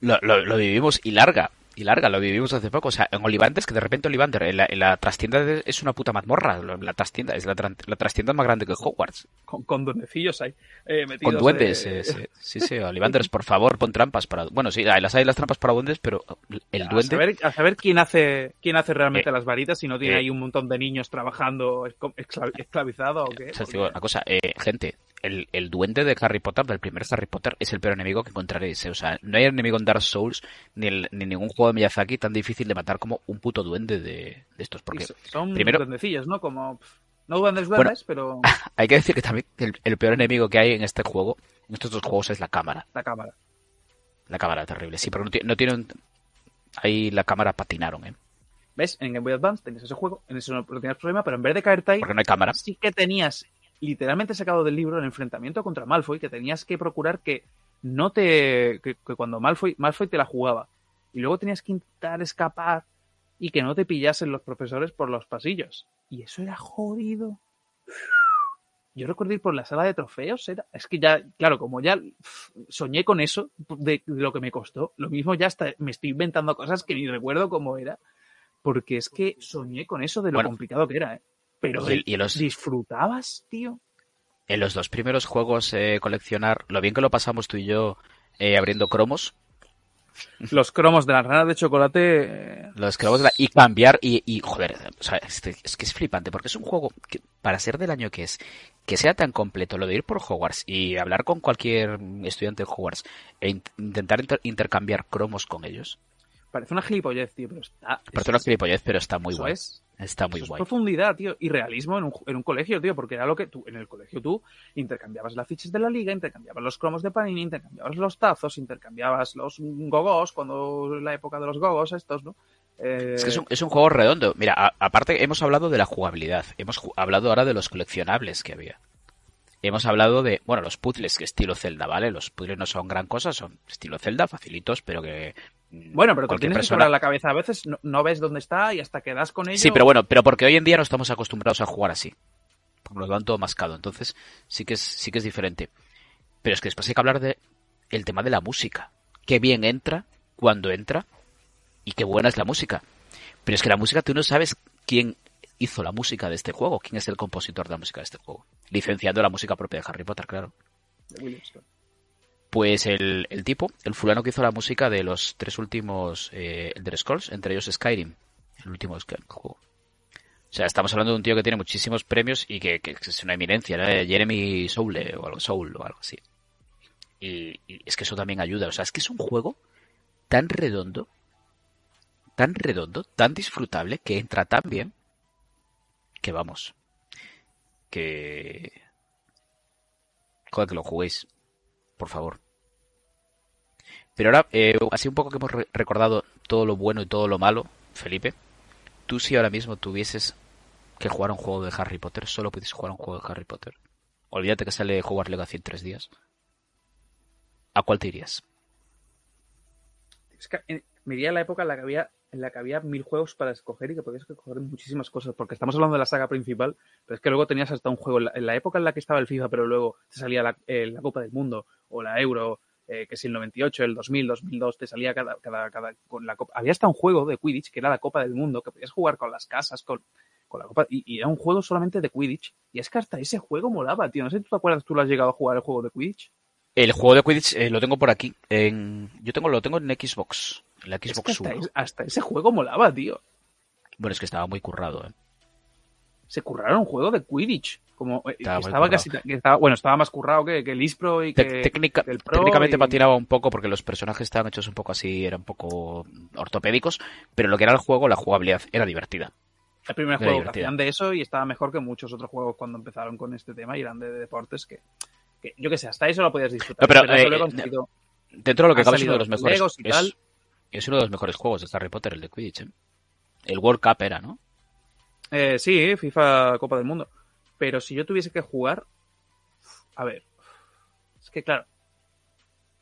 lo, lo, vivimos y larga. Y larga, lo vivimos hace poco. O sea, en Ollivanders, que de repente Ollivander, en la, en la trastienda es una puta mazmorra. La trastienda, es la, la trastienda más grande que Hogwarts. Con, con duendecillos ahí. Eh, metidos con duendes, eh, sí, sí, sí. Ollivanders, por favor, pon trampas para. Bueno, sí, las hay las trampas para duendes, pero el duende. A saber, a saber quién hace quién hace realmente eh, las varitas, si no tiene eh, ahí un montón de niños trabajando esclavizado o qué. O sea, digo, una cosa, eh, gente, el, el, duende de Harry Potter, del primer Harry Potter, es el peor enemigo que encontraréis. ¿eh? O sea, no hay enemigo en Dark Souls ni, el, ni ningún juego de Miyazaki tan difícil de matar como un puto duende de, de estos. Porque son primero, duendecillos, ¿no? Como. No duendes duendes, bueno, pero. [LAUGHS] Hay que decir que también el, el, peor enemigo que hay en este juego, en estos dos juegos, es la cámara. La cámara. La cámara terrible. Sí, pero no, no tiene un... Ahí la cámara patinaron, ¿eh? ¿Ves? En Game Boy Advance tenías ese juego, en eso no tenías problema, pero en vez de caerte ahí. Porque no hay cámara. Sí que tenías literalmente sacado del libro el enfrentamiento contra Malfoy, que tenías que procurar que no te. que, que cuando Malfoy, Malfoy te la jugaba. Y luego tenías que intentar escapar y que no te pillasen los profesores por los pasillos. Y eso era jodido. Yo recuerdo ir por la sala de trofeos, era. Es que ya, claro, como ya soñé con eso, de, de lo que me costó, lo mismo ya hasta me estoy inventando cosas que ni recuerdo cómo era. Porque es que soñé con eso de lo bueno, complicado que era, ¿eh? Pero y, y los... disfrutabas, tío. En los dos primeros juegos eh, coleccionar, lo bien que lo pasamos tú y yo eh, abriendo cromos. Los cromos de las ranas de chocolate. eh, Los cromos de la... y cambiar y, y joder, o sea, es, es, que es flipante porque es un juego que para ser del año que es, que sea tan completo, lo de ir por Hogwarts y hablar con cualquier estudiante de Hogwarts e in intentar inter intercambiar cromos con ellos. Parece una gilipollez, tío, pero está. Parece una gilipollez, pero está muy. Es, está muy eso guay. Es profundidad, tío, y realismo en un, en un, colegio, tío, porque era lo que tú, en el colegio tú intercambiabas las fichas de la liga, intercambiabas los cromos de Panini, intercambiabas los tazos, intercambiabas los gogos, cuando la época de los gogos estos, ¿no? Eh... Es que es un, es un, juego redondo. Mira, a, aparte hemos hablado de la jugabilidad, hemos hablado ahora de los coleccionables que había. Hemos hablado de, bueno, los puzzles que estilo Zelda, ¿vale? Los puzzles no son gran cosa, son estilo Zelda, facilitos, pero que bueno, pero te tienes persona... que la cabeza. A veces no, no, ves dónde está y hasta que das con ello. Sí, pero bueno, pero porque hoy en día no estamos acostumbrados a jugar así. Porque nos lo dan todo mascado. Entonces, sí que es, sí que es diferente. Pero es que después hay que hablar de el tema de la música. Qué bien entra, cuando entra, y qué buena es la música. Pero es que la música tú no sabes quién hizo la música de este juego, quién es el compositor de la música de este juego. Licenciando la música propia de Harry Potter, claro. De Williams, claro. Pues el, el, tipo, el fulano que hizo la música de los tres últimos eh, Elder Scrolls, entre ellos Skyrim, el último juego. O sea, estamos hablando de un tío que tiene muchísimos premios y que, que es una eminencia, ¿no? Jeremy Soule o algo, Soul o algo así. Y, y, es que eso también ayuda. O sea, es que es un juego tan redondo, tan redondo, tan disfrutable, que entra tan bien, que vamos, que... Joder, que lo juguéis por favor. Pero ahora, eh, así un poco que hemos re recordado todo lo bueno y todo lo malo, Felipe, tú si ahora mismo tuvieses que jugar un juego de Harry Potter, solo pudieses jugar un juego de Harry Potter. Olvídate que sale Hogwarts Legacy en tres días. ¿A cuál te irías? Es que en, me iría a la época en la que había en la que había mil juegos para escoger y que podías escoger muchísimas cosas, porque estamos hablando de la saga principal, pero es que luego tenías hasta un juego, en la, época en la que estaba el FIFA, pero luego te salía la, eh, Copa del Mundo o la Euro, eh, que si el 98, el 2000, 2002, te salía cada, cada, cada, con la Copa. Había hasta un juego de Quidditch, que era la Copa del Mundo, que podías jugar con las casas, con, con la Copa, y, y, era un juego solamente de Quidditch, y es que hasta ese juego molaba, tío, no sé si tú te acuerdas, tú lo has llegado a jugar el juego de Quidditch. El juego de Quidditch eh, lo tengo por aquí. En... Yo tengo, lo tengo en Xbox. La Xbox es que hasta, es, hasta, ese juego molaba, tío. Bueno, es que estaba muy currado, ¿eh? Se curraron un juego de Quidditch. Como, eh, Estaba que casi, que estaba- bueno, estaba más currado que, que el Ispro y que, técnica- que el Pro. técnicamente y- patinaba un poco porque los personajes estaban hechos un poco así, eran un poco ortopédicos, pero lo que era el juego, la jugabilidad era divertida. El primer Era juego que divertida. hacían de eso y estaba mejor que muchos otros juegos cuando empezaron con este tema y eran de, deportes que, que, yo que sé, hasta eso lo podías disfrutar. No, pero, que eh, Dentro de lo que cabe es uno de los mejores. Es. Es uno de los mejores juegos de Harry Potter, el de Quidditch. ¿eh? El World Cup era, ¿no? Eh, sí, FIFA Copa del Mundo. Pero si yo tuviese que jugar. A ver. Es que claro.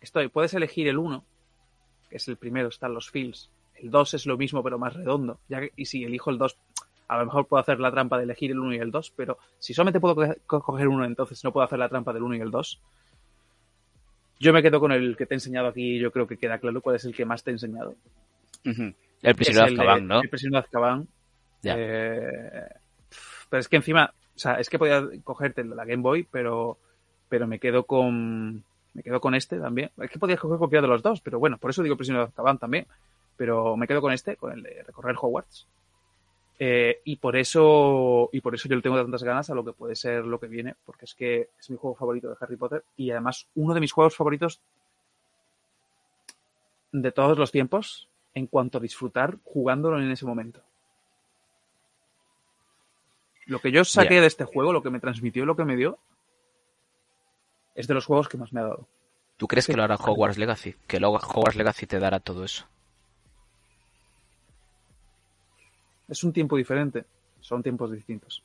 Estoy, puedes elegir el 1, que es el primero, están los fields. El 2 es lo mismo, pero más redondo. Ya que- y si elijo el 2, a lo mejor puedo hacer la trampa de elegir el 1 y el 2, pero si solamente puedo co- co- coger uno, entonces no puedo hacer la trampa del 1 y el 2. Yo me quedo con el que te he enseñado aquí yo creo que queda claro cuál es el que más te he enseñado. El prisionero de Azkaban, ¿no? El prisionero de Azkaban. Ya. Eh, pero es que encima, o sea, es que podía cogerte la Game Boy, pero, pero me quedo con, me quedo con este también. Es que podías coger cualquiera de los dos, pero bueno, por eso digo prisionero de Azkaban también. Pero me quedo con este, con el de recorrer Hogwarts. Eh, y por eso, y por eso yo le tengo tantas ganas a lo que puede ser lo que viene, porque es que es mi juego favorito de Harry Potter y además uno de mis juegos favoritos de todos los tiempos en cuanto a disfrutar jugándolo en ese momento. Lo que yo saqué de este juego, lo que me transmitió, lo que me dio, es de los juegos que más me ha dado. ¿Tú crees Sí. que lo hará Hogwarts Legacy? Que luego Hogwarts Legacy te dará todo eso. Es un tiempo diferente, son tiempos distintos.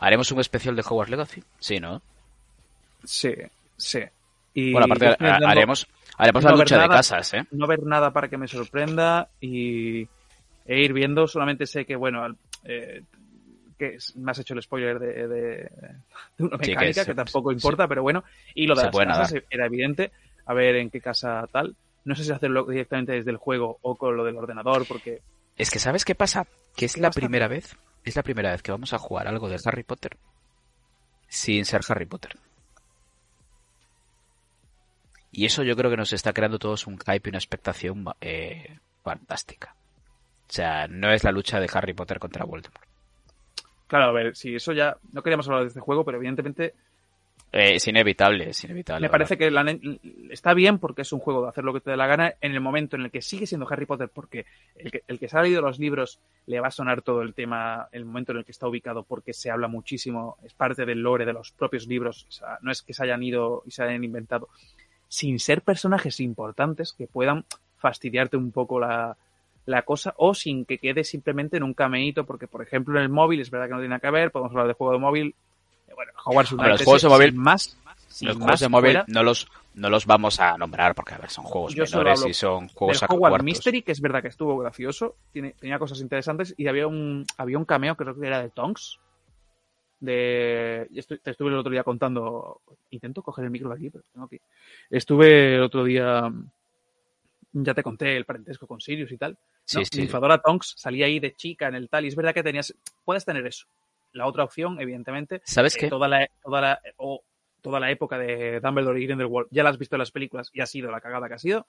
¿Haremos un especial de Hogwarts Legacy? Sí, ¿no? Sí, sí. Y Bueno, aparte haremos, haremos no la lucha de casas, ¿eh? no ver nada para que me sorprenda y e ir viendo. Solamente sé que, bueno, al- eh, que me has hecho el spoiler de, de, de una Sí, que mecánica que, tampoco sí. importa, pero bueno. Y lo de las casas nadar. era evidente. A ver en qué casa tal. No sé si hacerlo directamente desde el juego o con lo del ordenador, porque Es que ¿sabes qué pasa? Que es la primera vez, es la primera vez que vamos a jugar algo de Harry Potter sin ser Harry Potter. Y eso yo creo que nos está creando todos un hype y una expectación eh, fantástica. O sea, no es la lucha de Harry Potter contra Voldemort. claro, a ver, si eso ya. No queríamos hablar de este juego, pero evidentemente Eh, es inevitable, es inevitable. Me parece que la está bien porque es un juego de hacer lo que te dé la gana en el momento en el que sigue siendo Harry Potter porque el que, el que se ha leído los libros le va a sonar todo el tema, el momento en el que está ubicado porque se habla muchísimo, es parte del lore de los propios libros, o sea, no es que se hayan ido y se hayan inventado, sin ser personajes importantes que puedan fastidiarte un poco la, la cosa o sin que quede simplemente en un cameíto porque por ejemplo en el móvil es verdad que no tiene nada que ver, podemos hablar de juego de móvil, bueno, Hogwarts los juegos de móvil- más, Los más juegos de móvil fuera- no los no los vamos a nombrar porque a ver, son juegos Yo menores y son juegos del Hogwarts. Mystery, que es verdad que estuvo gracioso, tiene, tenía cosas interesantes y había un, había un cameo, creo que era de Tonks. De, te estuve el otro día contando, intento coger el micro de aquí, pero tengo aquí. Estuve el otro día, ya te conté el parentesco con Sirius y tal. Sí, ¿no? sí. Ninfadora Tonks salía ahí de chica en el tal, y es verdad que tenías, puedes tener eso. La otra opción, evidentemente, ¿Sabes eh, qué? toda la, toda la, o toda la época de Dumbledore y Grindelwald, ya la has visto en las películas y ha sido la cagada que ha sido,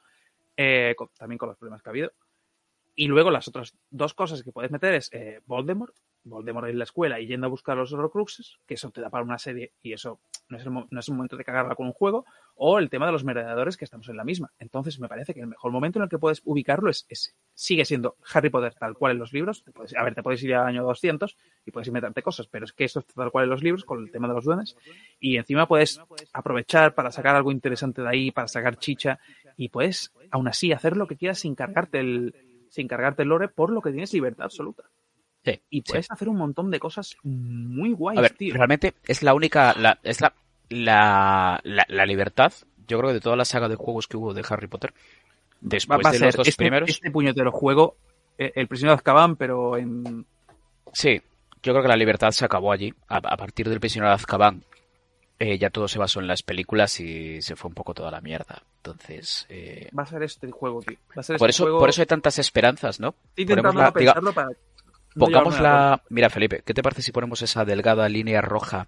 eh, con- también con los problemas que ha habido. Y luego las otras dos cosas que puedes meter es eh, Voldemort, Voldemort en la escuela y yendo a buscar los Horcruxes, que eso te da para una serie y eso no es, el, no es el momento de cagarla con un juego, o el tema de los merodeadores que estamos en la misma. Entonces me parece que el mejor momento en el que puedes ubicarlo es ese. Sigue siendo Harry Potter tal cual en los libros. Te puedes- a ver, te puedes ir al año 200 y puedes inventarte cosas, pero es que esto está tal cual en los libros con el tema de los duendes. Y encima puedes aprovechar para sacar algo interesante de ahí, para sacar chicha y puedes aún así hacer lo que quieras sin cargarte el, sin cargarte el lore por lo que tienes libertad absoluta. Sí, Y sí. puedes hacer un montón de cosas muy guays, A ver, tío. realmente es la única, la, es la, la, la, la libertad, yo creo que de toda la saga de juegos que hubo de Harry Potter, después va a de ser los dos este, primeros, este puñetero juego, eh, el prisionero de Azkaban, pero en... sí, yo creo que la libertad se acabó allí. A, a partir del prisionero de Azkaban, eh, ya todo se basó en las películas y se fue un poco toda la mierda. Entonces, eh, Va a ser este juego, tío. Va a ser por este eso, juego... por eso hay tantas esperanzas, ¿no? Estoy intentando la- diga- para... Pongamos la. Mira, Felipe, ¿qué te parece si ponemos esa delgada línea roja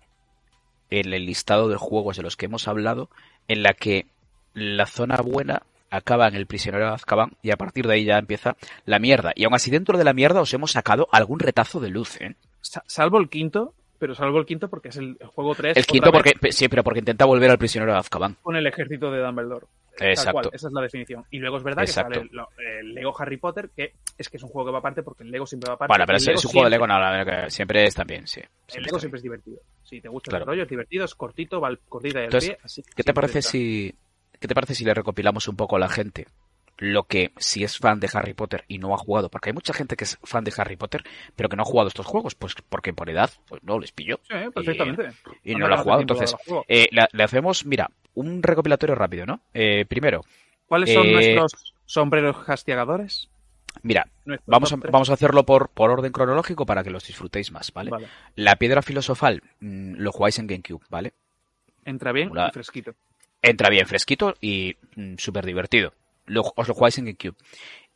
en el listado de juegos de los que hemos hablado, en la que la zona buena acaba en el prisionero de Azkaban y a partir de ahí ya empieza la mierda. Y aún así dentro de la mierda os hemos sacado algún retazo de luz, ¿eh? Sa- Salvo el quinto, pero salvo el quinto porque es el, el juego 3. El quinto porque, sí, pero porque intenta volver al prisionero de Azkaban. Con el ejército de Dumbledore. Exacto. cual, esa es la definición. Y luego es verdad Exacto. que sale el Lego Harry Potter, que es que es un juego que va aparte porque el Lego siempre va aparte. Bueno, pero es, un juego de Lego, no, la verdad que siempre es también, sí. El Lego siempre bien. es divertido. Si te gusta Claro. el rollo, es divertido, es cortito, va cortita del Entonces, pie. Así, ¿Qué te parece está. si qué te parece si le recopilamos un poco a la gente lo que si es fan de Harry Potter y no ha jugado? Porque hay mucha gente que es fan de Harry Potter, pero que no ha jugado estos juegos, pues porque por edad pues no les pilló Sí, perfectamente. y No lo ha jugado. Entonces, eh, le, le hacemos, mira, un recopilatorio rápido, ¿no? Eh, primero, ¿Cuáles son eh, nuestros sombreros castigadores? mira, vamos a, vamos a hacerlo por, por orden cronológico para que los disfrutéis más, ¿vale? Vale. La piedra filosofal mm, lo jugáis en GameCube, ¿vale? Entra bien Una- y fresquito. Entra bien fresquito y mm, súper divertido. Lo- os lo jugáis en GameCube.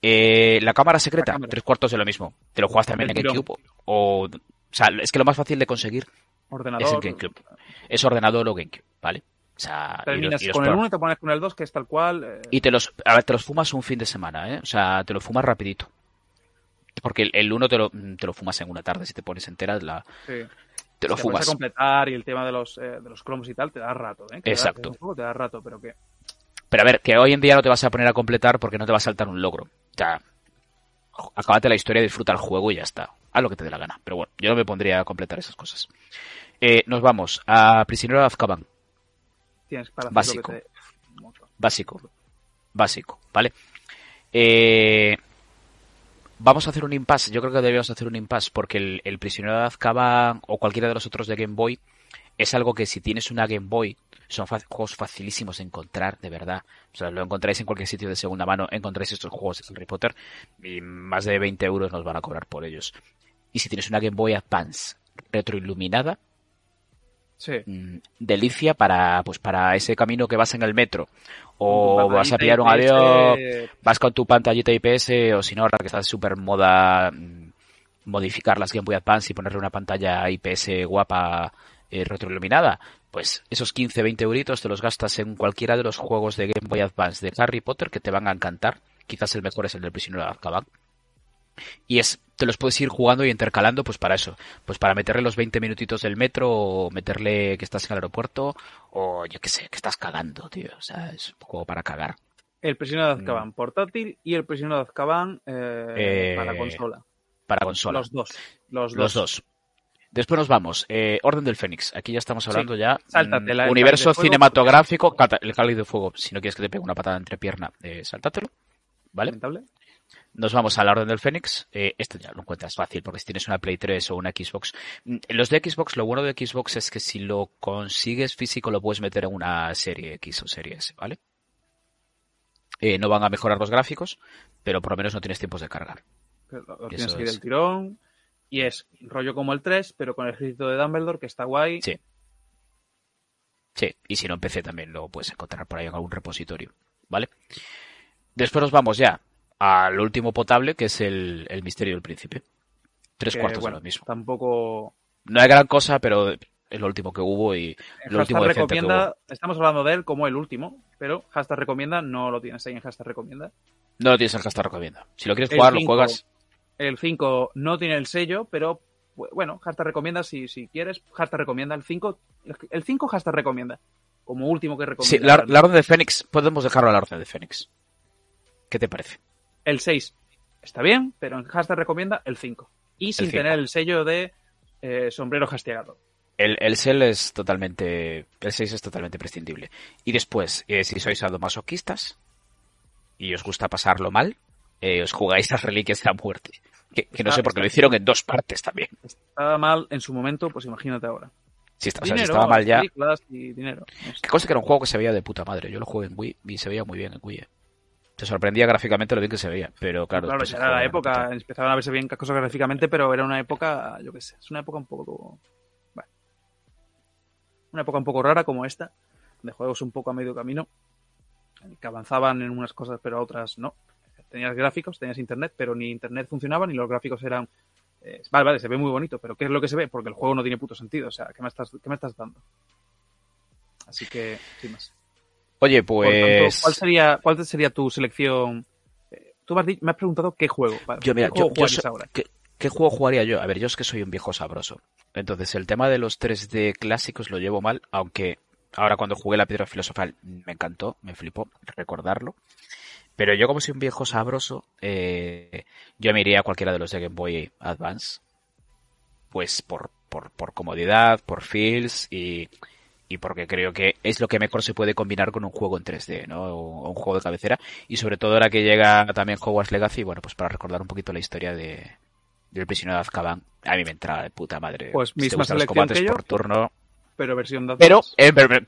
Eh, la cámara secreta, cámara. tres cuartos de lo mismo. Te lo juegas también en. GameCube. O, o sea, es que lo más fácil de conseguir es Ordenador. GameCube. Es ordenador o GameCube, ¿vale? O sea, y los- Terminas y los con el pro- 1 y te pones con el 2, que es tal cual. eh, y te los, a ver, te los fumas un fin de semana, ¿eh? O sea, te lo fumas rapidito. Porque el, el uno te lo, te lo fumas en una tarde, si te pones entera, la, sí. te lo te pones fumas. a completar y el tema de los, eh, de los cromos y tal, te da rato, ¿eh? Que Exacto. da- te da rato, pero que. Pero a ver, que hoy en día no te vas a poner a completar porque no te va a saltar un logro. O sea, acábate la historia, disfruta el juego y ya está. Haz lo que te dé la gana. Pero bueno, yo no me pondría a completar esas cosas. Eh, nos vamos a Prisionero de Azkaban. Tienes para hacer Básico. te-. Básico. Básico, ¿vale? Eh, vamos a hacer un impasse. Yo creo que deberíamos hacer un impasse porque el, el Prisionero de Azkaban o cualquiera de los otros de Game Boy es algo que si tienes una Game Boy son juegos facilísimos de encontrar, de verdad. O sea, lo encontráis en cualquier sitio de segunda mano, encontráis estos juegos de Harry Potter y más de 20 euros nos van a cobrar por ellos. Y si tienes una Game Boy Advance retroiluminada, Sí. mm, delicia para pues para ese camino que vas en el metro o vas a pillar un avión vas con tu pantallita IPS o si no ahora que está súper moda mm, modificar las Game Boy Advance y ponerle una pantalla IPS guapa eh, retroiluminada pues esos 15 20 euritos te los gastas en cualquiera de los juegos de Game Boy Advance de Harry Potter que te van a encantar quizás el mejor es el del prisionero de Azkaban y es te los puedes ir jugando y intercalando pues para eso pues para meterle los 20 minutitos del metro o meterle que estás en el aeropuerto o yo qué sé que estás cagando tío o sea es un juego para cagar El prisionero de Azkaban portátil y el prisionero de Azkaban eh, Mm. Eh, para consola. para consola Los dos. Los dos. los dos Después nos vamos. Eh, Orden del Fénix. Aquí ya estamos hablando ya. Sáltatela, mm, el universo Fuego, cinematográfico. El cáliz de fuego. Si no quieres que te pegue una patada entre pierna, eh, sáltatelo. ¿Vale? Lamentable. Nos vamos a la Orden del Fénix. Eh, esto ya lo encuentras fácil porque si tienes una Play 3 o una Xbox. Mm, Los de Xbox, lo bueno de Xbox es que si lo consigues físico lo puedes meter en una serie X o serie S, ¿vale? Eh, no van a mejorar los gráficos, pero por lo menos no tienes tiempos de cargar. Pero Lo, tienes ahí es. del tirón. Y es rollo como el 3, pero con el ejército de Dumbledore, que está guay. Sí. Sí, y si no en PC también lo puedes encontrar por ahí en algún repositorio, ¿vale? Después nos vamos ya al último potable, que es el, el misterio del príncipe. Tres que, cuartos bueno, de lo mismo. Tampoco. No hay gran cosa, pero es lo último que hubo y lo último decente que recomienda, hubo. estamos hablando de él como el último, pero hashtag recomienda no lo tienes ahí en hashtag recomienda. No lo tienes en hashtag recomienda. Si lo quieres El jugar, lo juegas. El 5 no tiene el sello, pero bu- bueno, hashtag recomienda si, si quieres. Hashtag recomienda el 5. El 5 hashtag recomienda. Como último que recomienda. Sí, la, la Orden de Fénix, podemos dejarlo a la Orden de Fénix. ¿Qué te parece? El 6 está bien, pero en hashtag recomienda el 5. Y sin cinco. tener el sello de eh, sombrero castigado. El, el Cell es totalmente. El 6 es totalmente prescindible. Y después, eh, si sois sadomasoquistas y os gusta pasarlo mal, eh, os jugáis las reliquias de la muerte. Que, que no Está- sé por qué lo hicieron en dos partes también. Estaba mal en su momento, pues imagínate ahora. Si, está- o sea, dinero, si estaba mal ya. y dinero. No sé. Que era un juego que se veía de puta madre. Yo lo jugué en Wii y se veía muy bien en Wii. eh. Te sorprendía gráficamente lo bien que se veía. Pero claro, Claro, ya era la época, empezaban a verse bien cosas gráficamente, pero era una época, yo qué sé, es una época un poco. Bueno, una época un poco rara como esta, de juegos un poco a medio camino, que avanzaban en unas cosas, pero otras no. Tenías gráficos, tenías internet, pero ni internet funcionaba, ni los gráficos eran. eh, vale, vale, se ve muy bonito, pero ¿qué es lo que se ve? Porque el juego no tiene puto sentido. O sea, ¿qué me estás, qué me estás dando? Así que, sin más. Oye, Por tanto, pues... ¿cuál, sería, ¿Cuál sería tu selección? Eh, Tú me has, di- me has preguntado qué juego. Yo, mira, ¿Qué yo, juego ahora? ¿qué, qué juego jugaría yo? A ver, yo es que soy un viejo sabroso. Entonces, el tema de los 3D clásicos lo llevo mal, aunque ahora cuando jugué la piedra filosofal me encantó, me flipó recordarlo. Pero yo como soy un viejo sabroso, eh, yo me iría a cualquiera de los de Game Boy Advance. Pues por, por, por comodidad, por feels y, y porque creo que es lo que mejor se puede combinar con un juego en 3D, ¿no? O un juego de cabecera. Y sobre todo ahora que llega también Hogwarts Legacy, bueno, pues para recordar un poquito la historia de del prisionero de Azkaban. A mí me entra de puta madre. Pues Si te misma los selección combates que yo. por turno. Pero versión de Pero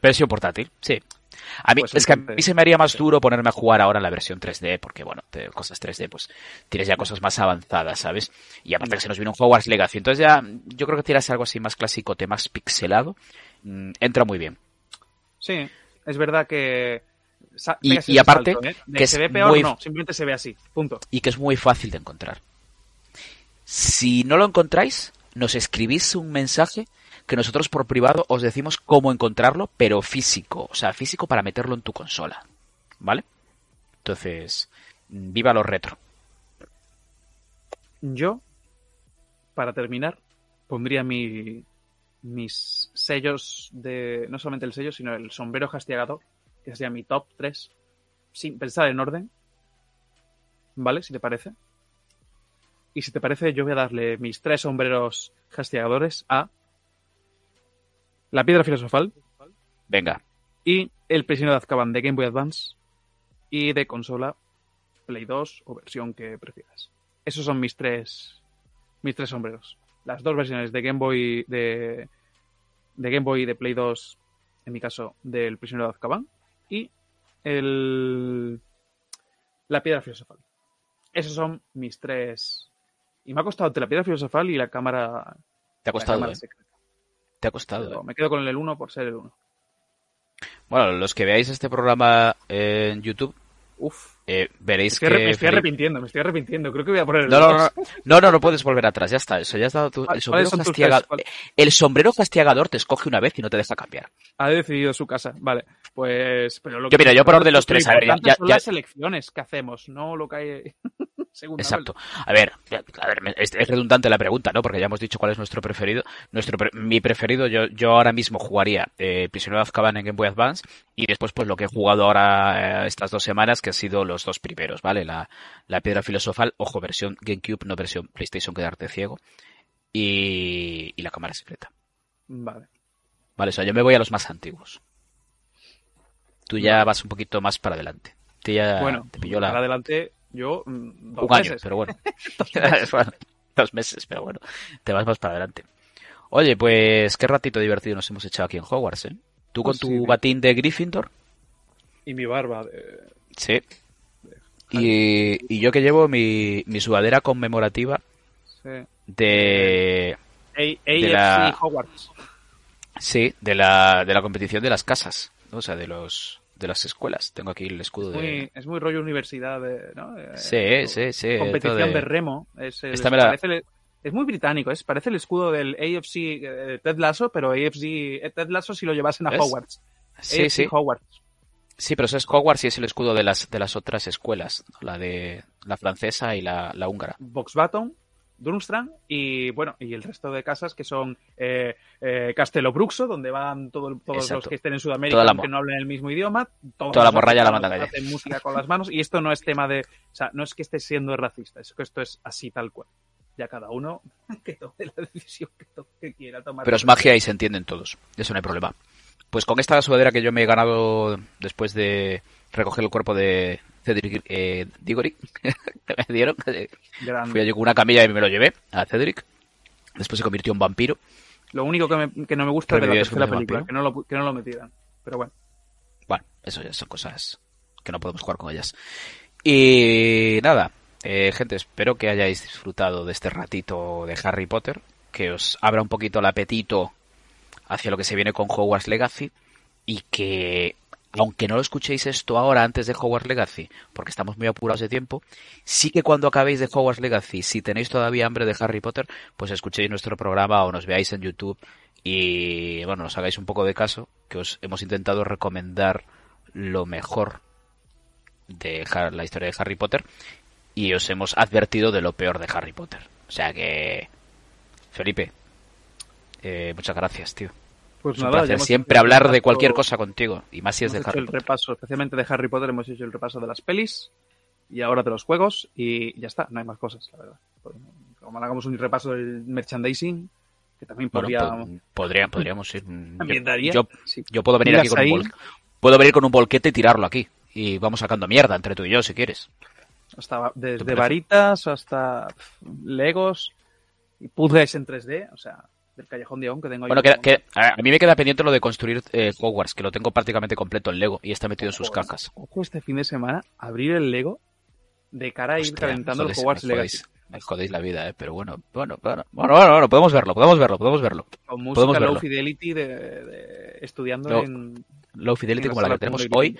versión portátil, sí. A mí, Pues es que a mí se me haría más duro ponerme a jugar ahora la versión 3D, porque bueno, te- cosas 3D, pues tienes ya cosas más avanzadas, ¿sabes? Y aparte que se nos viene un Hogwarts Legacy. Entonces ya, yo creo que tiras algo así más clásico, más pixelado, mm, entra muy bien. Sí, es verdad que. Y- aparte, salto, ¿eh? Que se ve peor, muy- no, simplemente se ve así. Punto. y que es muy fácil de encontrar. Si no lo encontráis, nos escribís un mensaje que nosotros por privado os decimos cómo encontrarlo, pero físico, o sea, físico para meterlo en tu consola, ¿vale? Entonces, viva los retro. Yo, para terminar, pondría mi, mis sellos de. No solamente el sello, sino el sombrero castigador, que sería mi top 3, sin pensar en orden. ¿Vale? Si te parece. Y si te parece, yo voy a darle mis tres sombreros castigadores a. La piedra filosofal Venga, y el prisionero de Azkaban de Game Boy Advance y de consola Play 2 o versión que prefieras. Esos son mis tres mis tres sombreros. Las dos versiones de Game Boy de de Game Boy y de Play 2, en mi caso del prisionero de Azkaban y el la piedra filosofal. Esos son mis tres y me ha costado entre la piedra filosofal y la cámara te ha la costado, cámara ¿eh? secreta. Te ha costado. Pero ¿eh? me quedo con el 1 por ser el 1. Bueno, los que veáis este programa en YouTube, Uf, eh, veréis que... me estoy Felipe- arrepintiendo, me estoy arrepintiendo. Creo que voy a poner el No, no, no, no, no, no, no puedes volver atrás, ya está, eso ya has dado tu... El ¿Cuáles sombrero, castigador te escoge una vez y no te deja cambiar. Ha decidido su casa. Vale, pues. Pero lo Yo, mira, yo por orden de los lo tres, a ver, ya- importante ya- son las elecciones que hacemos, no lo que hay. Exacto. A ver, a ver, es, es redundante la pregunta, ¿no? Porque ya hemos dicho cuál es nuestro preferido. Nuestro mi preferido, yo, yo ahora mismo jugaría eh, Prisionero de Azkaban en Game Boy Advance y después pues lo que he jugado ahora eh, estas dos semanas, que han sido los dos primeros, ¿vale? La, la Piedra Filosofal, ojo, versión GameCube, no versión PlayStation, quedarte ciego. Y, y la cámara secreta. Vale. Vale, o sea, yo me voy a los más antiguos. Tú ya vas un poquito más para adelante. Tú ya bueno, te pilló la... para adelante, yo. mm, dos un año, pero [LAUGHS] [LAUGHS] bueno. Dos meses, pero bueno. Te vas más para adelante. Oye, pues qué ratito divertido nos hemos echado aquí en Hogwarts, ¿eh? Tú con Pues tu sí, batín de Gryffindor. Y mi barba. de- Sí. Y, y yo que llevo mi, mi sudadera conmemorativa sí. de... A- AFC la- Hogwarts. Sí, de la, de la competición de las casas. ¿no? O sea, de los de las escuelas. Tengo aquí el escudo Es muy, de... es muy rollo universidad. De, ¿no? Eh, Sí, sí, sí. Competición de... de- remo. Es, el- Esta me la- parece el- es muy británico, es, parece el escudo del AFC eh, Ted Lasso, pero AFC eh, Ted Lasso si lo llevasen a ¿Ves? Hogwarts. Sí, AFC sí. Hogwarts. Sí, pero eso es Hogwarts y es el escudo de las, de las otras escuelas. ¿no? La de la francesa y la, la húngara. Boxbaton, Durmstrang y bueno, y el resto de casas que son eh, eh, Castelo Bruxo, donde van todo- todos los que estén en Sudamérica la mo- no hablen el mismo idioma. Toda la morralla la calle. Hacen música con las manos y esto no es tema de, o sea, no es que esté siendo racista, es que esto es así tal cual. Ya cada uno [LAUGHS] que tome la decisión que, que quiera tomar. Pero es magia y se entienden todos. Eso no hay problema. Pues con esta sudadera que yo me he ganado después de recoger el cuerpo de Cedric eh, Diggory, [LAUGHS] que me dieron, Grande. fui allí con una camilla y me lo llevé a Cedric. Después se convirtió en vampiro. Lo único que, me- que no me gusta de la tercera película, que no, lo, que no lo metieran. Pero bueno, Bueno, eso ya son cosas que no podemos jugar con ellas. Y nada, eh, gente, espero que hayáis disfrutado de este ratito de Harry Potter, que os abra un poquito el apetito hacia lo que se viene con Hogwarts Legacy y que, aunque no lo escuchéis esto ahora antes de Hogwarts Legacy, porque estamos muy apurados de tiempo, sí que cuando acabéis de Hogwarts Legacy, si tenéis todavía hambre de Harry Potter, pues escuchéis nuestro programa o nos veáis en YouTube y, bueno, nos hagáis un poco de caso, que os hemos intentado recomendar lo mejor de la historia de Harry Potter y os hemos advertido de lo peor de Harry Potter. O sea que, Felipe, eh, muchas gracias, tío. Pues Es un nada, placer siempre el hablar de repaso- cualquier cosa contigo, y más si es de Harry el Potter. repaso, especialmente de Harry Potter, hemos hecho el repaso de las pelis y ahora de los juegos y ya está, no hay más cosas, la verdad. Como hagamos un repaso del merchandising, que también Bueno, podría... po- podría- podríamos ir. [LAUGHS] también yo- daría, Yo, sí. yo puedo venir aquí con un ahí. bol- puedo venir con un bolquete y tirarlo aquí. Y vamos sacando mierda entre tú y yo, si quieres. Hasta ¿Te desde varitas hasta legos y puzzles en 3D, o sea, del callejón de On que tengo ahí. Bueno, que, que- a mí me queda pendiente lo de construir eh, Hogwarts, que lo tengo prácticamente completo en Lego y está metido en sus cajas. Ojo este fin de semana, abrir el Lego de cara a ir Hostia, calentando el Hogwarts me Legacy. jodéis, me jodéis la vida, eh, pero bueno, bueno, bueno, bueno, bueno, bueno, podemos verlo, podemos verlo, podemos verlo. Con Podemos música verlo. low fidelity de, de- estudiando No, en... Low Fidelity en como la que tenemos hoy.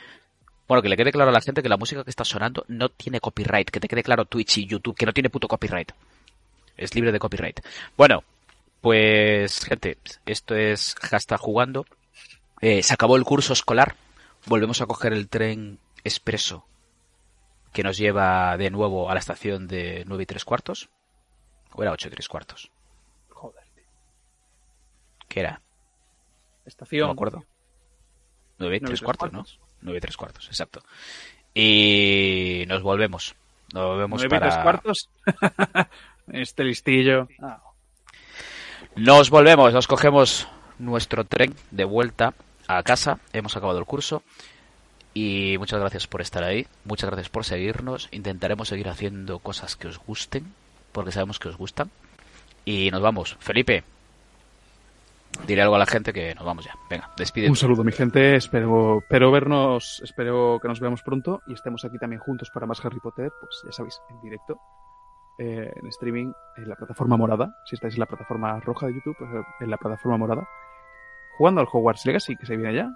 Bueno, que le quede claro a la gente que la música que está sonando no tiene copyright, que te quede claro Twitch y YouTube, que no tiene puto copyright. Es libre de copyright. Bueno, pues gente, esto es Hashtag Jugando. Eh, se acabó el curso escolar. Volvemos a coger el tren expreso que nos lleva de nuevo a la estación de 9 y 3 cuartos. ¿O era 8 y 3 cuartos? Joder, tío. ¿Qué era? Estación. No me acuerdo. 9 y 3 Nueve y tres cuartos, ¿no? cuartos. 9 y 3 cuartos, exacto. Y nos volvemos. Nos volvemos Nueve y para... tres cuartos. [LAUGHS] este listillo. Ah, Nos volvemos, nos cogemos nuestro tren de vuelta a casa. Hemos acabado el curso. Y muchas gracias por estar ahí. Muchas gracias por seguirnos. Intentaremos seguir haciendo cosas que os gusten. Porque sabemos que os gustan. Y nos vamos. Felipe. Diré algo a la gente que nos vamos ya. Venga, despide. Un saludo, mi gente. Espero, espero vernos, espero que nos veamos pronto y estemos aquí también juntos para más Harry Potter. Pues ya sabéis, en directo, eh, en streaming, en la plataforma morada. Si estáis en la plataforma roja de YouTube, pues, eh, en la plataforma morada. Jugando al Hogwarts Legacy, que se viene ya.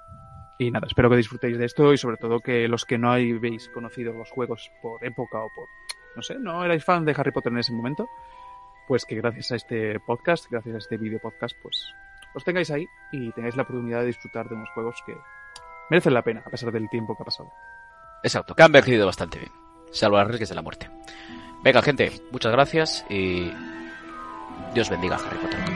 Y nada, espero que disfrutéis de esto y sobre todo que los que no habéis conocido los juegos por época o por, no sé, no erais fan de Harry Potter en ese momento, pues que gracias a este podcast, gracias a este video podcast, pues os tengáis ahí y tengáis la oportunidad de disfrutar de unos juegos que merecen la pena a pesar del tiempo que ha pasado. Exacto, que han envejecido bastante bien. Salvo las riesgos de la muerte. Venga, gente, muchas gracias y Dios bendiga a Harry Potter.